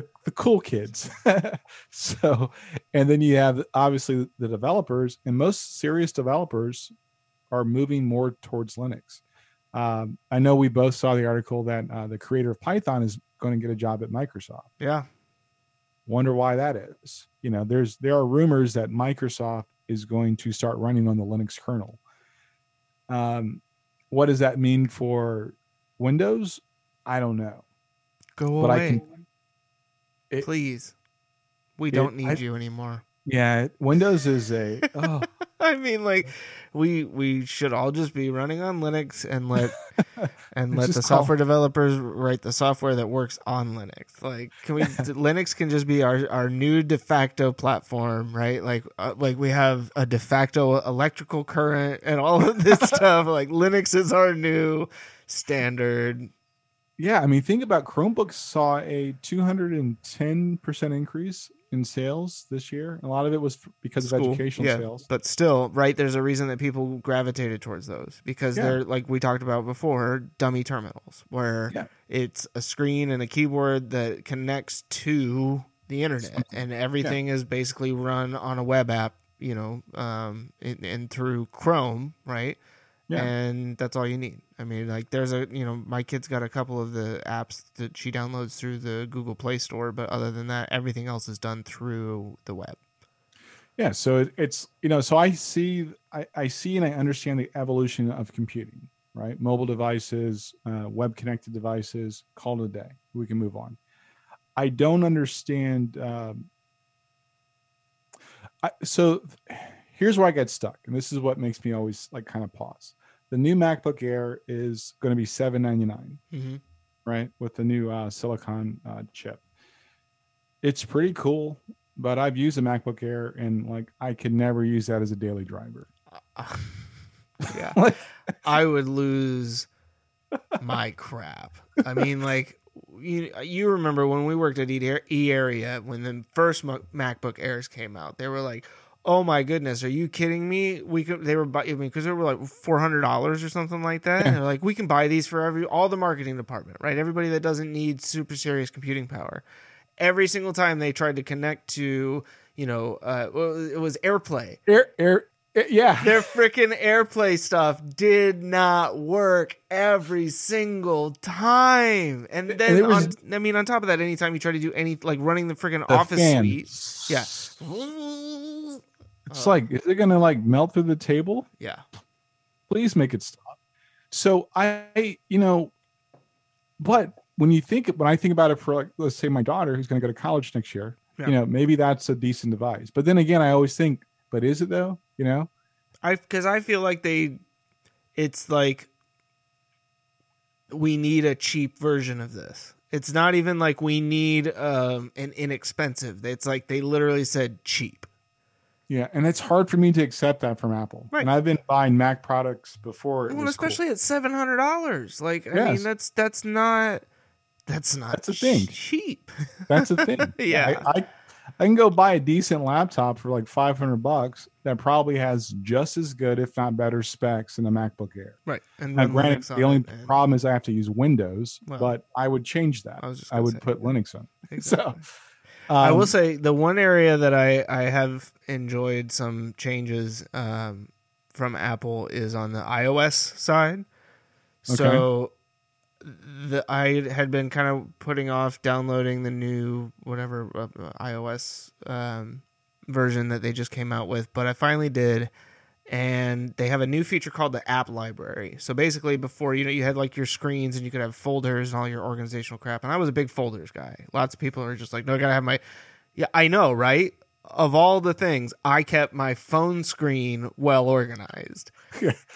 the the cool kids so and then you have obviously the developers and most serious developers are moving more towards linux um, i know we both saw the article that uh, the creator of python is going to get a job at microsoft Yeah. wonder why that is you know there's there are rumors that microsoft is going to start running on the linux kernel um, what does that mean for windows i don't know Go but away. I can. It- Please. We it- don't need I- you anymore. Yeah, Windows is a. Oh, I mean, like, we we should all just be running on Linux and let and let the call- software developers write the software that works on Linux. Like, can we? Linux can just be our our new de facto platform, right? Like, uh, like we have a de facto electrical current and all of this stuff. Like, Linux is our new standard. Yeah. I mean, think about Chromebooks saw a 210 percent increase in sales this year. A lot of it was because of educational yeah, sales. But still, right? There's a reason that people gravitated towards those because Yeah. they're like we talked about before, dummy terminals where Yeah. it's a screen and a keyboard that connects to the internet, and everything is basically run on a web app, you know, um, and, and through Chrome, right? Yeah. And that's all you need. I mean, like, there's a, you know, my kid's got a couple of the apps that she downloads through the Google Play Store, but other than that, everything else is done through the web. Yeah, so it, it's you know, so I see, I, I see, and I understand the evolution of computing. Right, mobile devices, uh, web connected devices. Call it a day. We can move on. I don't understand. Um, I, so here's where I get stuck, and this is what makes me always like kind of pause. The new MacBook Air is going to be seven ninety nine Mm-hmm. right with the new uh, silicon uh, chip it's pretty cool but i've used a macbook air and like i could never use that as a daily driver yeah. Like- I would lose my crap. I mean, like, you, you remember when we worked at E Area when the first MacBook Airs came out? They were like, "Oh my goodness, are you kidding me?" We could. They were, bu- I mean, because they were like four hundred dollars or something like that. And they're like, "We can buy these for every all the marketing department, right? Everybody that doesn't need super serious computing power." Every single time they tried to connect to, you know, uh, it was AirPlay air air eh, yeah their freaking airplay stuff did not work every single time. And then, it was- on, I mean, on top of that, anytime you try to do any like running the freaking office fan. suite, yeah, it's like is it gonna like melt through the table yeah, please make it stop so i you know but when you think when i think about it for like let's say my daughter who's going to go to college next year Yeah. you know maybe that's a decent device but then again i always think but is it though you know I because I feel like they, it's like we need a cheap version of this. It's not even like we need um, an inexpensive. It's like they literally said cheap. Yeah and it's hard for me to accept that from apple Right. and i've been buying mac products before Well, was cool. especially at seven hundred dollars. Like, I Yes. mean, that's that's not that's not That's a thing. cheap. That's a thing. Yeah. I, I I can go buy a decent laptop for like 500 bucks that probably has just as good, if not better, specs than a MacBook Air. Right. And Now, granted, the only it, problem is I have to use Windows, Well, but I would change that. I I would say, put yeah. Linux on. Exactly. So, I will um, say the one area that I, I have enjoyed some changes um, from Apple is on the iOS side. So the I had been kind of putting off downloading the new whatever uh, iOS um, version that they just came out with, but I finally did. And they have a new feature called the app library. So basically, before you know, you had like your screens and you could have folders and all your organizational crap. And I was a big folders guy. Lots of people are just like, no, I gotta have my. Yeah, I know, right? Of all the things, I kept my phone screen well organized.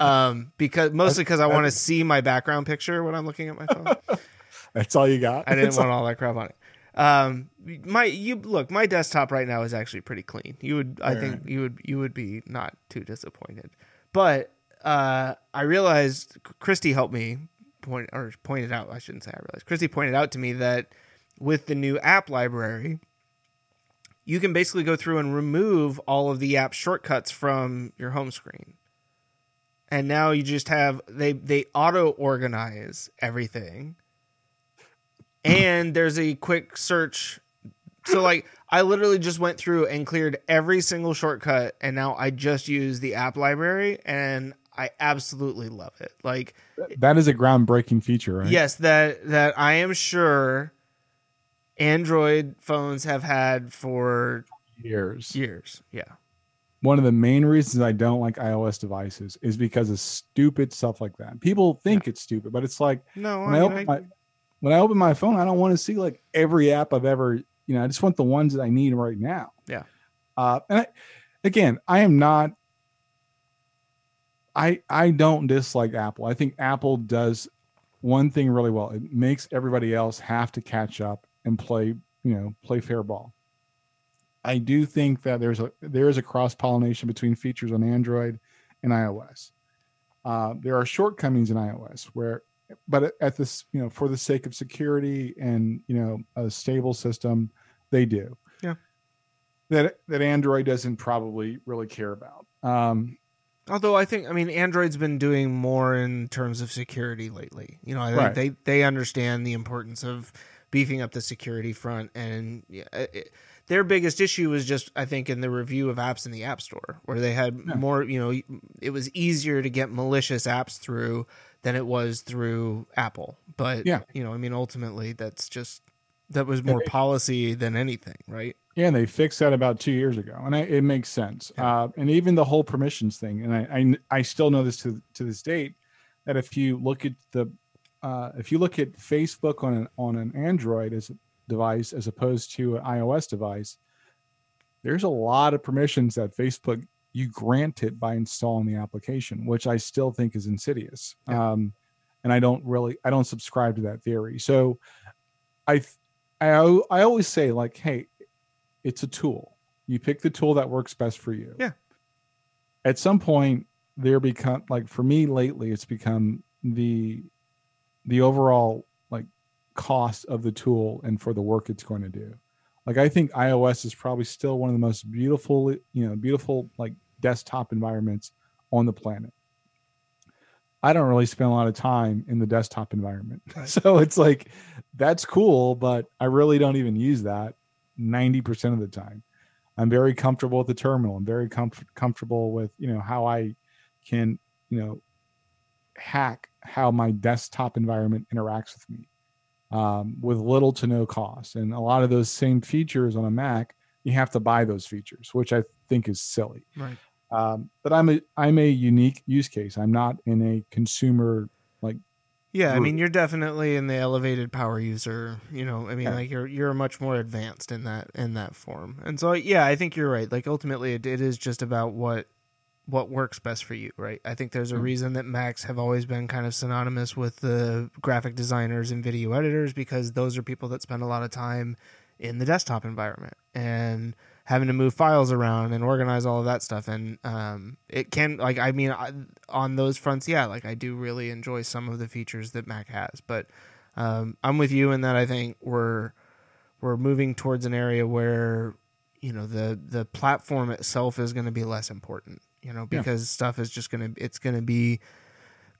um, because mostly because I want to see my background picture when I'm looking at my phone. that's all you got. I didn't It's want all that crap on it. Um, my you look, my desktop right now is actually pretty clean. You would, I think, you would, you would be not too disappointed. But uh, I realized Christy helped me point or pointed out. I shouldn't say I realized. Christy pointed out to me that with the new app library, you can basically go through and remove all of the app shortcuts from your home screen. And now you just have they they auto organize everything and there's a quick search. So like I literally just went through and cleared every single shortcut and now I just use the app library and I absolutely love it. Like that is a groundbreaking feature, right? yes, that that I am sure Android phones have had for Years. years. Yeah. One of the main reasons I don't like iOS devices is because of stupid stuff like that. People think it's stupid, but it's like No, when I I, mean, open I- my when I open my phone, I don't want to see like every app I've ever, you know, I just want the ones that I need right now. Yeah. Uh, and I, again, I am not. I I don't dislike Apple. I think Apple does one thing really well. It makes everybody else have to catch up and play, you know, play fair ball. I do think that there's a there is a cross pollination between features on Android and iOS. Uh, there are shortcomings in iOS where, but at- this, you know, for the sake of security and you know a stable system, they do. Yeah. That that Android doesn't probably really care about. Um, Although I think I mean Android's been doing more in terms of security lately. You know, I think Right. they they understand the importance of beefing up the security front and yeah, it, their biggest issue was just I think in the review of apps in the App Store where they had Yeah. more, you know, it was easier to get malicious apps through than it was through Apple. But Yeah. you know, I mean ultimately that's just that was more they- policy than anything, right? Yeah, and they fixed that about two years ago, and I, it makes sense. Uh, and even the whole permissions thing, and I, I I still know this to to this date that if you look at the uh, if you look at Facebook on an on an Android as a device as opposed to an iOS device, there's a lot of permissions that Facebook you grant it by installing the application, which I still think is insidious. Um, and I don't really I don't subscribe to that theory. So I I I always say like, hey, it's a tool. You pick the tool that works best for you. Yeah. At some point, there become like for me lately, it's become the the overall like cost of the tool and for the work it's going to do. Like I think iOS is probably still one of the most beautiful, you know, beautiful like desktop environments on the planet. I don't really spend a lot of time in the desktop environment. So it's like that's cool, but I really don't even use that 90% of the time. I'm very comfortable with the terminal. I'm very comf- comfortable with, you know, how I can, you know, hack how my desktop environment interacts with me um, with little to no cost. And a lot of those same features on a Mac, you have to buy those features, which I think is silly. Right. Um, but I'm a I'm a unique use case. I'm not in a consumer like Yeah, I mean you're definitely in the elevated power user. You know, I mean Yeah. like you're you're much more advanced in that in that form. And so yeah, I think you're right. Like ultimately it, it is just about what what works best for you, right? I think there's a Mhm. reason that Macs have always been kind of synonymous with the graphic designers and video editors because those are people that spend a lot of time in the desktop environment and having to move files around and organize all of that stuff and um, it can like i mean I, on those fronts yeah like i do really enjoy some of the features that mac has but um, i'm with you in that i think we're we're moving towards an area where you know the the platform itself is going to be less important. You know Yeah. because stuff is just going to it's going to be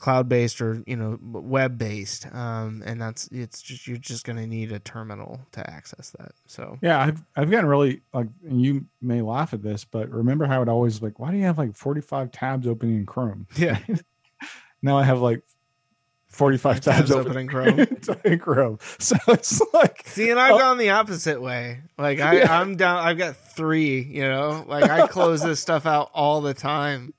cloud based or you know web based, um, and that's it's just you're just going to need a terminal to access that. So Yeah, I've I've gotten really like and you may laugh at this, but remember how it always like, why do you have like 45 tabs opening in Chrome? yeah, Now I have like 45 tabs, Tabs open open in Chrome. in Chrome. So it's like See, and I've Oh. gone the opposite way. Like I, Yeah. I'm down. I've got three. You know, like I close this stuff out all the time.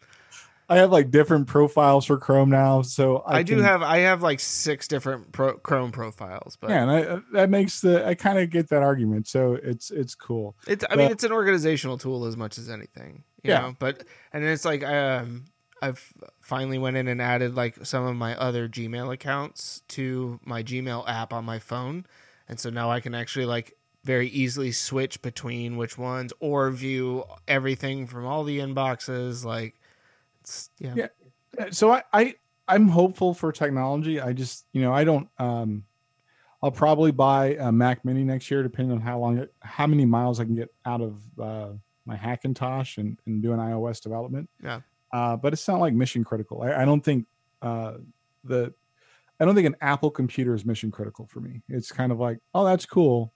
I have like different profiles for Chrome now. So I, I, do can- have. I have like six different pro, Chrome profiles, but yeah, and I, that makes the I kind of get that argument. So it's it's cool. it's. I mean, it's an organizational tool as much as anything. You Yeah. know? but and it's like um, I've finally went in and added like some of my other Gmail accounts to my Gmail app on my phone, and so now I can actually like very easily switch between which ones or view everything from all the inboxes. Like, yeah, Yeah. so I, I i'm hopeful for technology i just you know i don't um i'll probably buy a mac mini next year depending on how long it, how many miles i can get out of uh my hackintosh and, and doing ios development Yeah. uh but it's not like mission critical i, I don't think uh the i don't think an apple computer is mission critical for me it's kind of like oh that's cool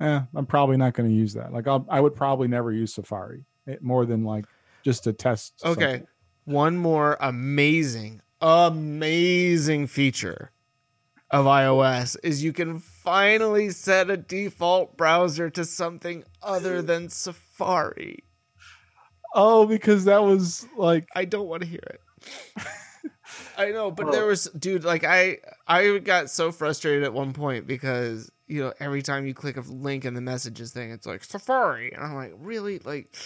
eh, i'm probably not going to use that like I'll, i would probably never use safari eh, more than like just to test Okay. something. One more amazing, amazing feature of iOS is you can finally set a default browser to something other than Safari. Oh, because that was like I don't want to hear it. I know, but there was dude, like I I got so frustrated at one point because you know, every time you click a link in the messages thing, it's like Safari. And I'm like, really? Like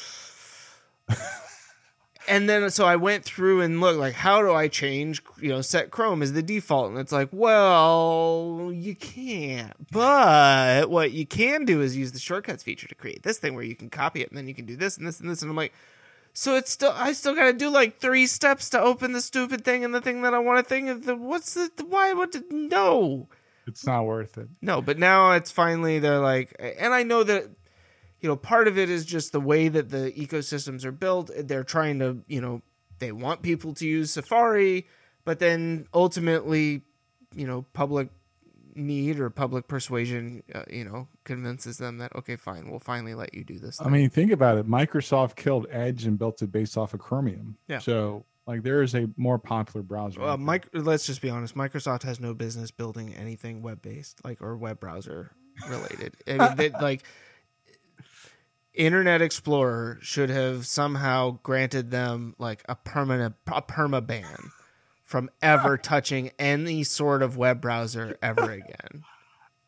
and then so I went through and looked like how do I change, you know, set Chrome as the default? And it's like, well, you can't. But what you can do is use the shortcuts feature to create this thing where you can copy it and then you can do this and this and this. And I'm like, so it's still I still gotta do like three steps to open the stupid thing and the thing that I want to think of the what's the why what did no it's not worth it. no but now it's finally they're like and I know that you know part of it is just the way that the ecosystems are built they're trying to you know they want people to use Safari but then ultimately you know public need or public persuasion uh, you know convinces them that okay fine we'll finally let you do this I thing. mean, think about it. Microsoft killed Edge and built it based off of Chromium. Yeah. So like there is a more popular browser. Well. Mike, let's just be honest. Microsoft has no business building anything web based, like or web browser related. I mean, they, like Internet Explorer should have somehow granted them like a permanent a perma ban from ever touching any sort of web browser ever again.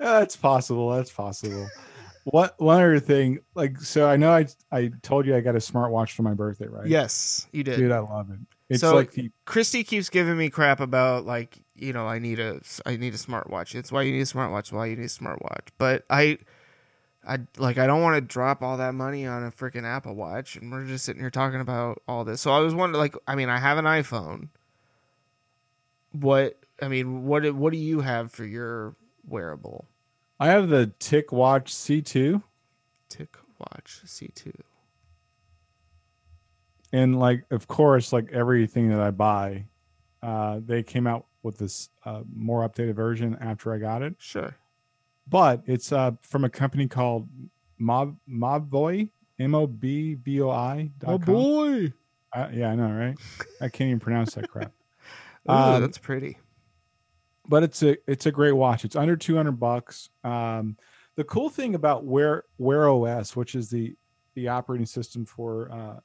Yeah, that's possible. That's possible. what one other thing, like so I know I I told you I got a smartwatch for my birthday, right? Yes, you did. Dude, I love it. It's So- like the Christy keeps giving me crap about like you know I need a I need a smartwatch. It's why you need a smartwatch. Why you need a smartwatch. But I, I like I don't want to drop all that money on a freaking Apple Watch, and we're just sitting here talking about all this. So I was wondering, like, I mean, I have an iPhone. What I mean, what do- what do you have for your wearable? I have the TicWatch C2 Tick Watch C2. and like of course like everything that I buy uh they came out with this uh, more updated version after I got it. Sure. But it's uh from a company called Mob Mobvoi M O B V O I. Oh, dot com. boy. Uh, yeah, I know, right? I can't even pronounce that crap. Ooh, Um, that's pretty. But it's a it's a great watch. It's under two hundred bucks. Um, the cool thing about Wear Wear OS, which is the the operating system for uh,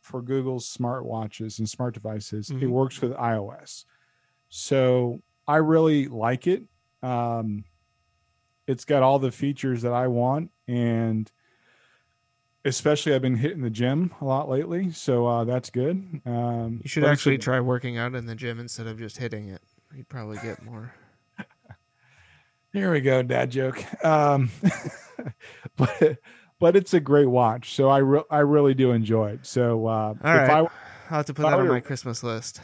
for Google's smartwatches and smart devices, it Mhm. works with iOS. So I really like it. Um, it's got all the features that I want, and especially I've been hitting the gym a lot lately, so uh, that's good. Um, You should but it's a- actually try working out in the gym instead of just hitting it. You'd probably get more. Here we go, dad joke. Um, but but it's a great watch, so I re- I really do enjoy it. So uh, if right. I I'll have to put that on my Christmas list.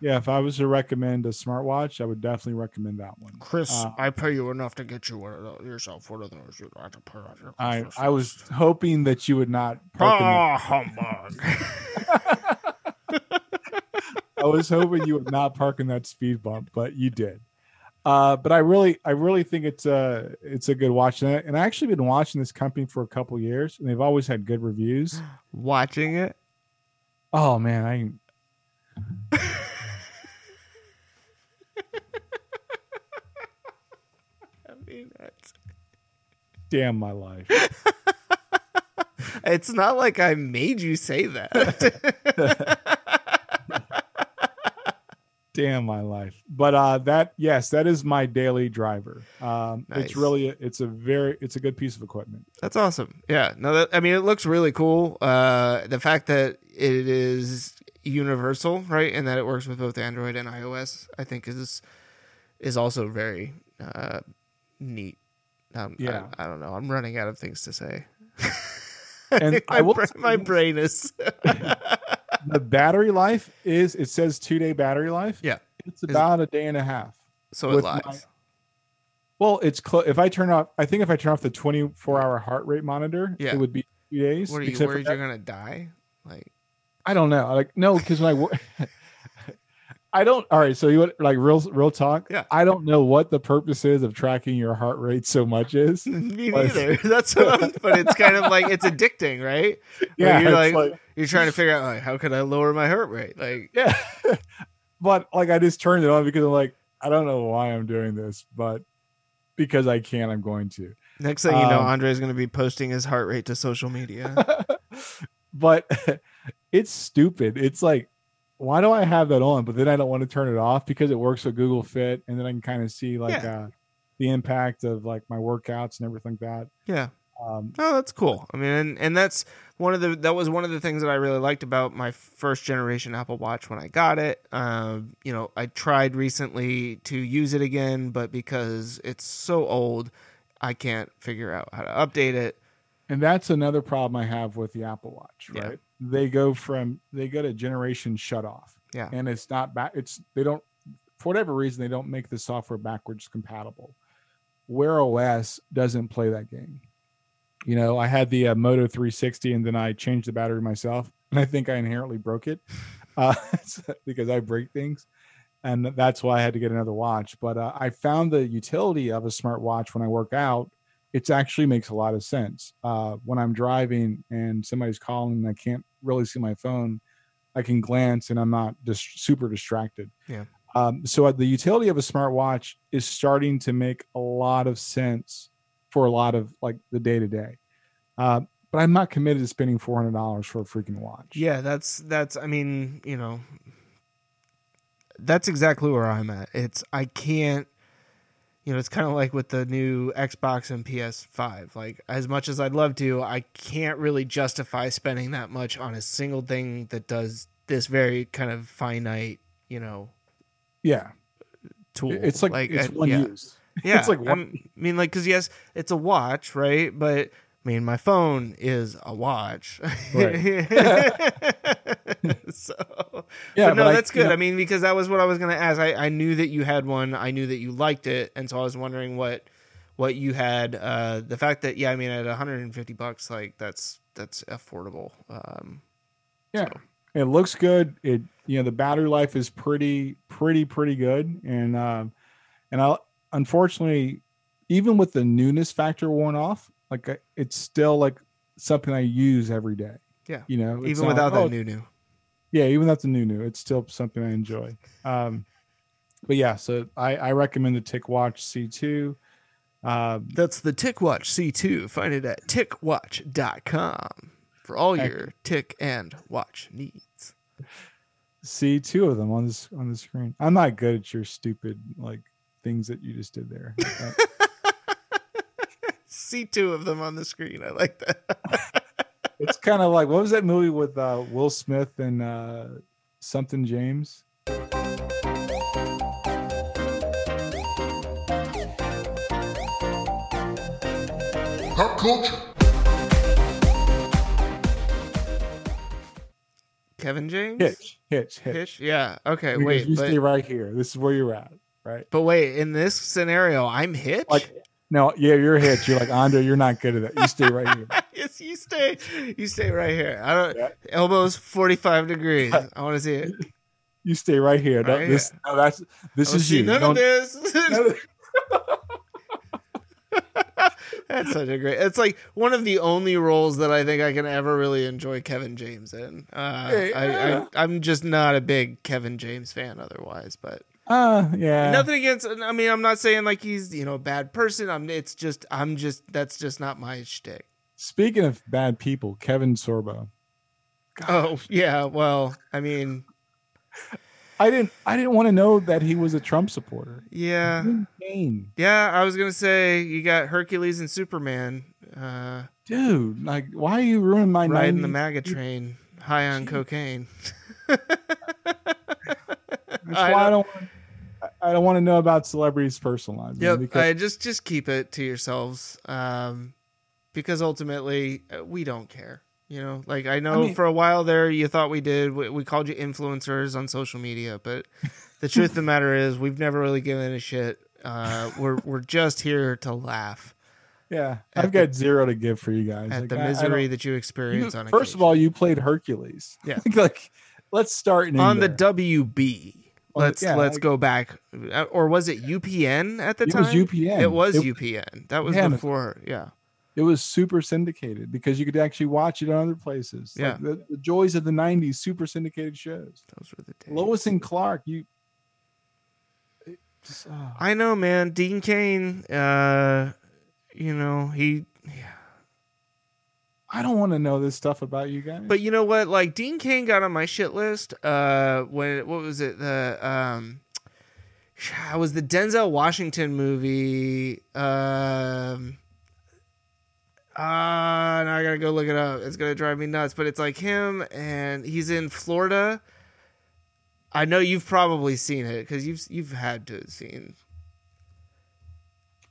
Yeah, if I was to recommend a smartwatch, I would definitely recommend that one. Chris, Uh, I pay you enough to get you one of those, yourself one of those. You have to put on your I I was hoping that you would not. Park in the- Ah, humbug. I was hoping you would not park in that speed bump, but you did. Uh, but I really, I really think it's a, it's a good watch, and I, and I actually been watching this company for a couple years, and they've always had good reviews. Watching it. Oh man, I mean, it's, damn my life. it's not like I made you say that. damn my life but uh that yes that is my daily driver um Nice. it's really it's a very it's a good piece of equipment That's awesome. Yeah. No, that, I mean, it looks really cool. Uh, the fact that it is universal, right, and that it works with both Android and iOS, I think is is also very uh, neat. Um, I- Yeah. I, don't know. I'm running out of things to say. and my, i will bra- my brain is. the battery life is it says two day battery life yeah. it's about a day and a half So it lies. my- well it's close if i turn off i think if i turn off the 24 hour heart rate monitor Yeah. it would be two days what are you worried you're gonna die? Like, i don't know like no because when i I don't. All right. So you want like real, real talk? Yeah. I don't know what the purpose is of tracking your heart rate so much is. me But- neither. That's what I'm. But it's kind of like it's addicting, right? Where Yeah. you're like, like- you're trying to figure out like how can I lower my heart rate? Like, yeah. but like I just turned it on because I'm like, I don't know why I'm doing this, but because I can, I'm going to. Next thing you know, Um, Andre's going to be posting his heart rate to social media. but it's stupid. It's like, why do I have that on? But then I don't want to turn it off because it works with Google Fit, and then I can kind of see like uh, the impact of like my workouts and everything like that. yeah. Um, Oh, that's cool. I mean, and, and that's one of the that was one of the things that I really liked about my first generation Apple Watch when I got it. Um, you know, I tried recently to use it again, but because it's so old, I can't figure out how to update it. And that's another problem I have with the Apple Watch. Yeah. Right? They go from they go to generation shut off. Yeah. and it's not back. It's they don't for whatever reason they don't make the software backwards compatible. Wear OS doesn't play that game. You know, I had the uh, Moto 360 and then I changed the battery myself, and I think I inherently broke it uh, because I break things, and that's why I had to get another watch. But uh, I found the utility of a smart watch when I work out. It actually makes a lot of sense. Uh, when I'm driving and somebody's calling and I can't really see my phone, I can glance and I'm not just super distracted. Yeah. Um, so uh, the utility of a smartwatch is starting to make a lot of sense for a lot of like the day to day. But I'm not committed to spending four hundred dollars for a freaking watch. Yeah, that's that's. I mean, you know, that's exactly where I'm at. It's I can't. You know, it's kind of like with the new Xbox and PS5. Like, as much as I'd love to, I can't really justify spending that much on a single thing that does this very kind of finite, you know, yeah. tool. It's like, it's I- one yeah. use. Yeah, It's like one. I mean, like, because yes, it's a watch, right? But I mean, my phone is a watch. so, Yeah, but no, but I- that's you good. know- I mean, because that was what I was going to ask. I, I knew that you had one. I knew that you liked it, and so I was wondering what what you had. Uh, the fact that yeah, I mean, at 150 bucks, like that's that's affordable. Um, Yeah. It looks good. It you know the battery life is pretty pretty pretty good, and um, and I unfortunately even with the newness factor worn off, like it's still like something I use every day. Yeah. you know, even not without like, that oh, new new. Yeah, even without a new new, it's still something I enjoy. Um, but yeah, so I, I recommend the Tick Watch C2. Um, That's the TicWatch C2. Find it at ticwatch.com for all your tick and watch needs. see two of them on this on the screen. I'm not good at your stupid like things that you just did there. See two of them on the screen. I like that. it's kind of like what was that movie with uh, Will Smith and uh, something James? Pop culture. Kevin James? Hitch. Hitch, Hitch. Hitch? Yeah. Okay. Because Wait, you but stay right here. This is where you're at, right? but wait. In this scenario, I'm Hitch. Like, no, yeah, you're Hitch. You're like Andre. You're not good at that. You stay right here. You stay. You stay right here. I don't. Yeah. Elbows forty five degrees. I want to see it. You stay right here. Right this, no, that's this I is you. none Don't- of this. That's such a great. It's like one of the only roles that I think I can ever really enjoy Kevin James in. Uh, Hey, I, yeah. I, I'm just not a big Kevin James fan otherwise, but Uh, yeah. nothing against. I mean, I'm not saying like he's you know a bad person. I'm. It's just I'm just that's just not my shtick. Speaking of bad people, Kevin Sorbo. Oh yeah, well, I mean, I didn't. I didn't want to know that he was a Trump supporter. yeah, Insane, yeah. I was gonna say you got Hercules and Superman uh, dude. Like, why are you ruining my name? riding the MAGA train, high on cocaine. That's I why I don't. want- I- don't want to know about celebrities' personal lives. man, Yep. because- I just just keep it to yourselves, um, because ultimately uh, we don't care. You know, like I know mean- for a while there you thought we did. We, we called you influencers on social media, but the truth of the matter is we've never really given a shit. Uh, we're we're just here to laugh yeah, I've got zero to give for you guys. at Like, the I- I misery that you you- experience on. first of all, you played Hercules. Yeah. like, let's start in on the there. WB. Let's yeah, let's like- go back, Uh, or was it UPN at the It time? It was UPN. It was It- UPN. That was Yeah, before. Yeah. It was super syndicated because you could actually watch it on other places. Like Yeah. the, the joys of the '90s, super syndicated shows. Those were the days. Lois and Clark, you. just, oh. I know, man. Dean Cain, uh, you know, he I don't want to know this stuff about you guys. but you know what? Like Dean Cain got on my shit list uh when what was it? The um it was the Denzel Washington movie. Um Ah, now I gotta go look it up. It's gonna drive me nuts. But it's like him, and he's in Florida. I know you've probably seen it because you've you've had to have seen.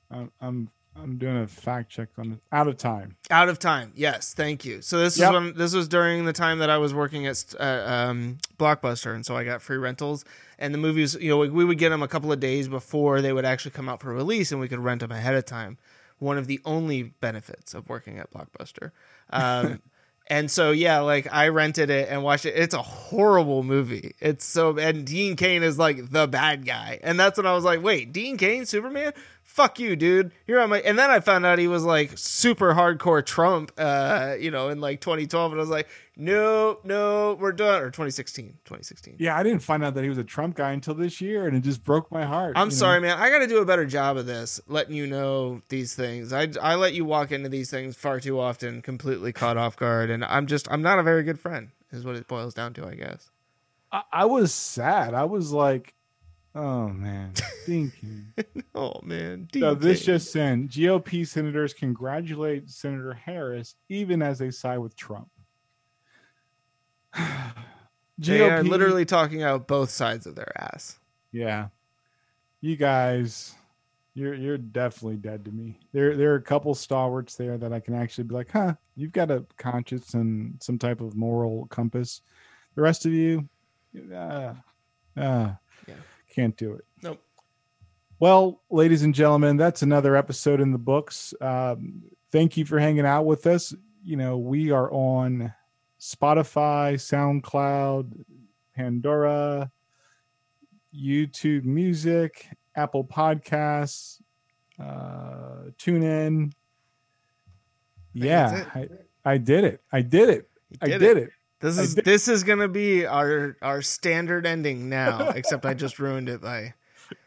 I'm, I'm I'm doing a fact check on it. Out of time. Out of time. Yes, thank you. So this Yep. is when this was during the time that I was working at uh, um, Blockbuster, and so I got free rentals. And the movies, you know, we, we would get them a couple of days before they would actually come out for release, and we could rent them ahead of time. One of the only benefits of working at Blockbuster. Um, and so yeah, like I rented it and watched it. It's a horrible movie. It's so and Dean Cain is like the bad guy, and that's when I was like, wait, Dean Cain, Superman. Fuck you, dude. You're on my. And then I found out he was like super hardcore Trump, uh, you know, in like 2012, and I was like, no, no, we're done. Or 2016, 2016. Yeah, I didn't find out that he was a Trump guy until this year, and it just broke my heart. I'm you know? sorry, man. I got to do a better job of this, letting you know these things. I, I let you walk into these things far too often, completely caught off guard, and I'm just I'm not a very good friend. Is what it boils down to, I guess. I, I was sad. I was like, oh man, Dean King. Oh man, So this just in: GOP senators congratulate Senator Harris even as they side with Trump. they are literally talking out both sides of their ass. yeah. You guys, you're you're definitely dead to me. There there are a couple stalwarts there that I can actually be like, huh, you've got a conscience and some type of moral compass. The rest of you, uh, uh, Yeah. can't do it. Nope. Well, ladies and gentlemen, that's another episode in the books. Um, thank you for hanging out with us. You know, we are on Spotify, SoundCloud, Pandora, YouTube Music, Apple Podcasts, uh, TuneIn. Yeah, I, I did it. I did it. You I did it. This is did- this is gonna be our our standard ending now. except I just ruined it by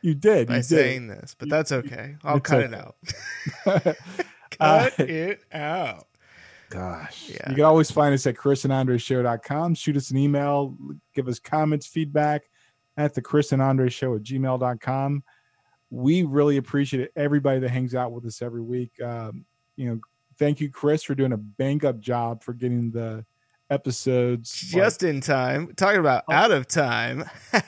You did. by you saying this, but that's okay. I'll cut it out. Cut Uh, it out. Gosh. Yeah. You can always find us at chrisandandreshow.com. Shoot us an email, give us comments, feedback at the Chris and Andre Show at gmail.com. We really appreciate it. Everybody that hangs out with us every week. Um, you know, thank you, Chris, for doing a bang up job for getting the episodes. Just in time. Talking about Oh. out of time.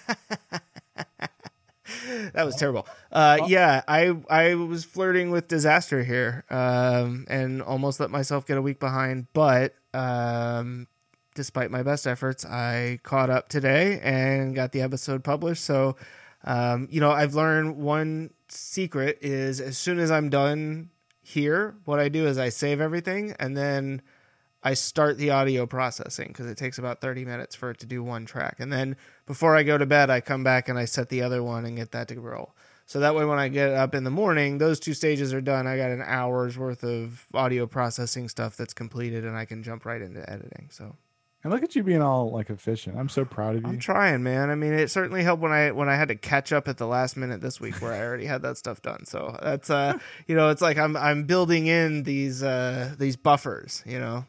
that was terrible. Uh, yeah, I I was flirting with disaster here, um, and almost let myself get a week behind. But um, despite my best efforts, I caught up today and got the episode published. So, um, you know, I've learned one secret is as soon as I'm done here, what I do is I save everything and then I start the audio processing because it takes about 30 minutes for it to do one track. And then before I go to bed, I come back and I set the other one and get that to roll. So that way, when I get up in the morning, those two stages are done. I got an hour's worth of audio processing stuff that's completed, and I can jump right into editing. So And look at you being all like efficient. I'm so proud of you. I'm trying, man. I mean, it certainly helped when I when I had to catch up at the last minute this week, where I already had that stuff done. So that's uh, you know, it's like I'm I'm building in these uh these buffers. You know,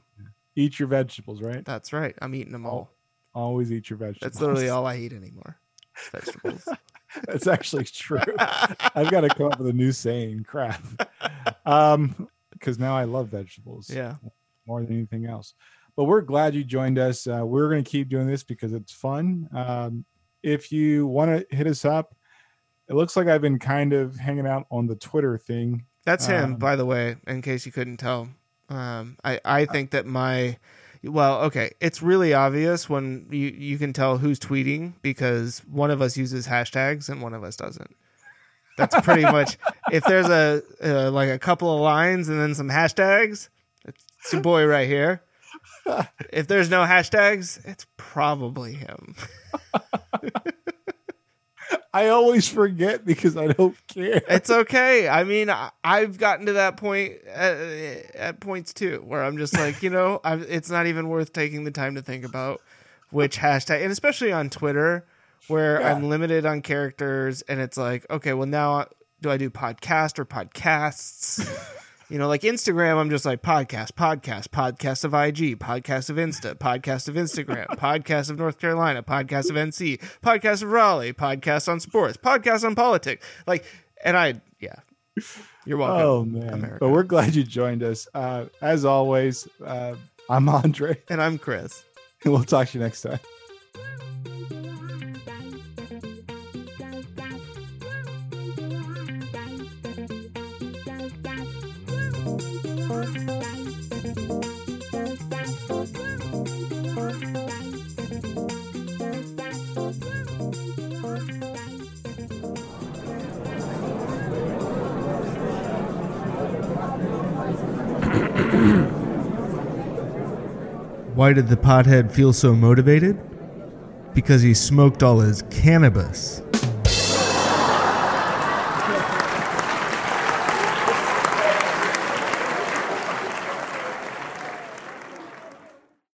Eat your vegetables, right? that's right. I'm eating them all. Always eat your vegetables. That's literally all I eat anymore. Vegetables. That's actually true. I've got to come up with a new saying. Crap. Um, because now I love vegetables. yeah. more than anything else. But we're glad you joined us. Uh, we're going to keep doing this because it's fun. Um, if you want to hit us up, it looks like I've been kind of hanging out on the Twitter thing. That's him, Um, by the way, in case you couldn't tell. Um, I, I think that my, well, okay, it's really obvious when you, you can tell who's tweeting because one of us uses hashtags and one of us doesn't. That's pretty much, if there's a, uh, like a couple of lines and then some hashtags, it's your boy right here. If there's no hashtags, it's probably him. I always forget because I don't care. It's okay. I mean, I, I've gotten to that point at, at points too, where I'm just like, you know, i it's not even worth taking the time to think about which hashtag, and especially on Twitter, where Yeah. I'm limited on characters, and it's like, okay, well now do I do podcast or podcasts? You know, like Instagram, I'm just like podcast, podcast, podcast of IG, podcast of Insta, podcast of Instagram, podcast of North Carolina, podcast of NC, podcast of Raleigh, podcast on sports, podcast on politics. Like, and I, yeah, you're welcome. Oh man! America. But we're glad you joined us. Uh, as always, uh, I'm Andre, And I'm Chris. and we'll talk to you next time. Why did the pothead feel so motivated? Because he smoked all his cannabis.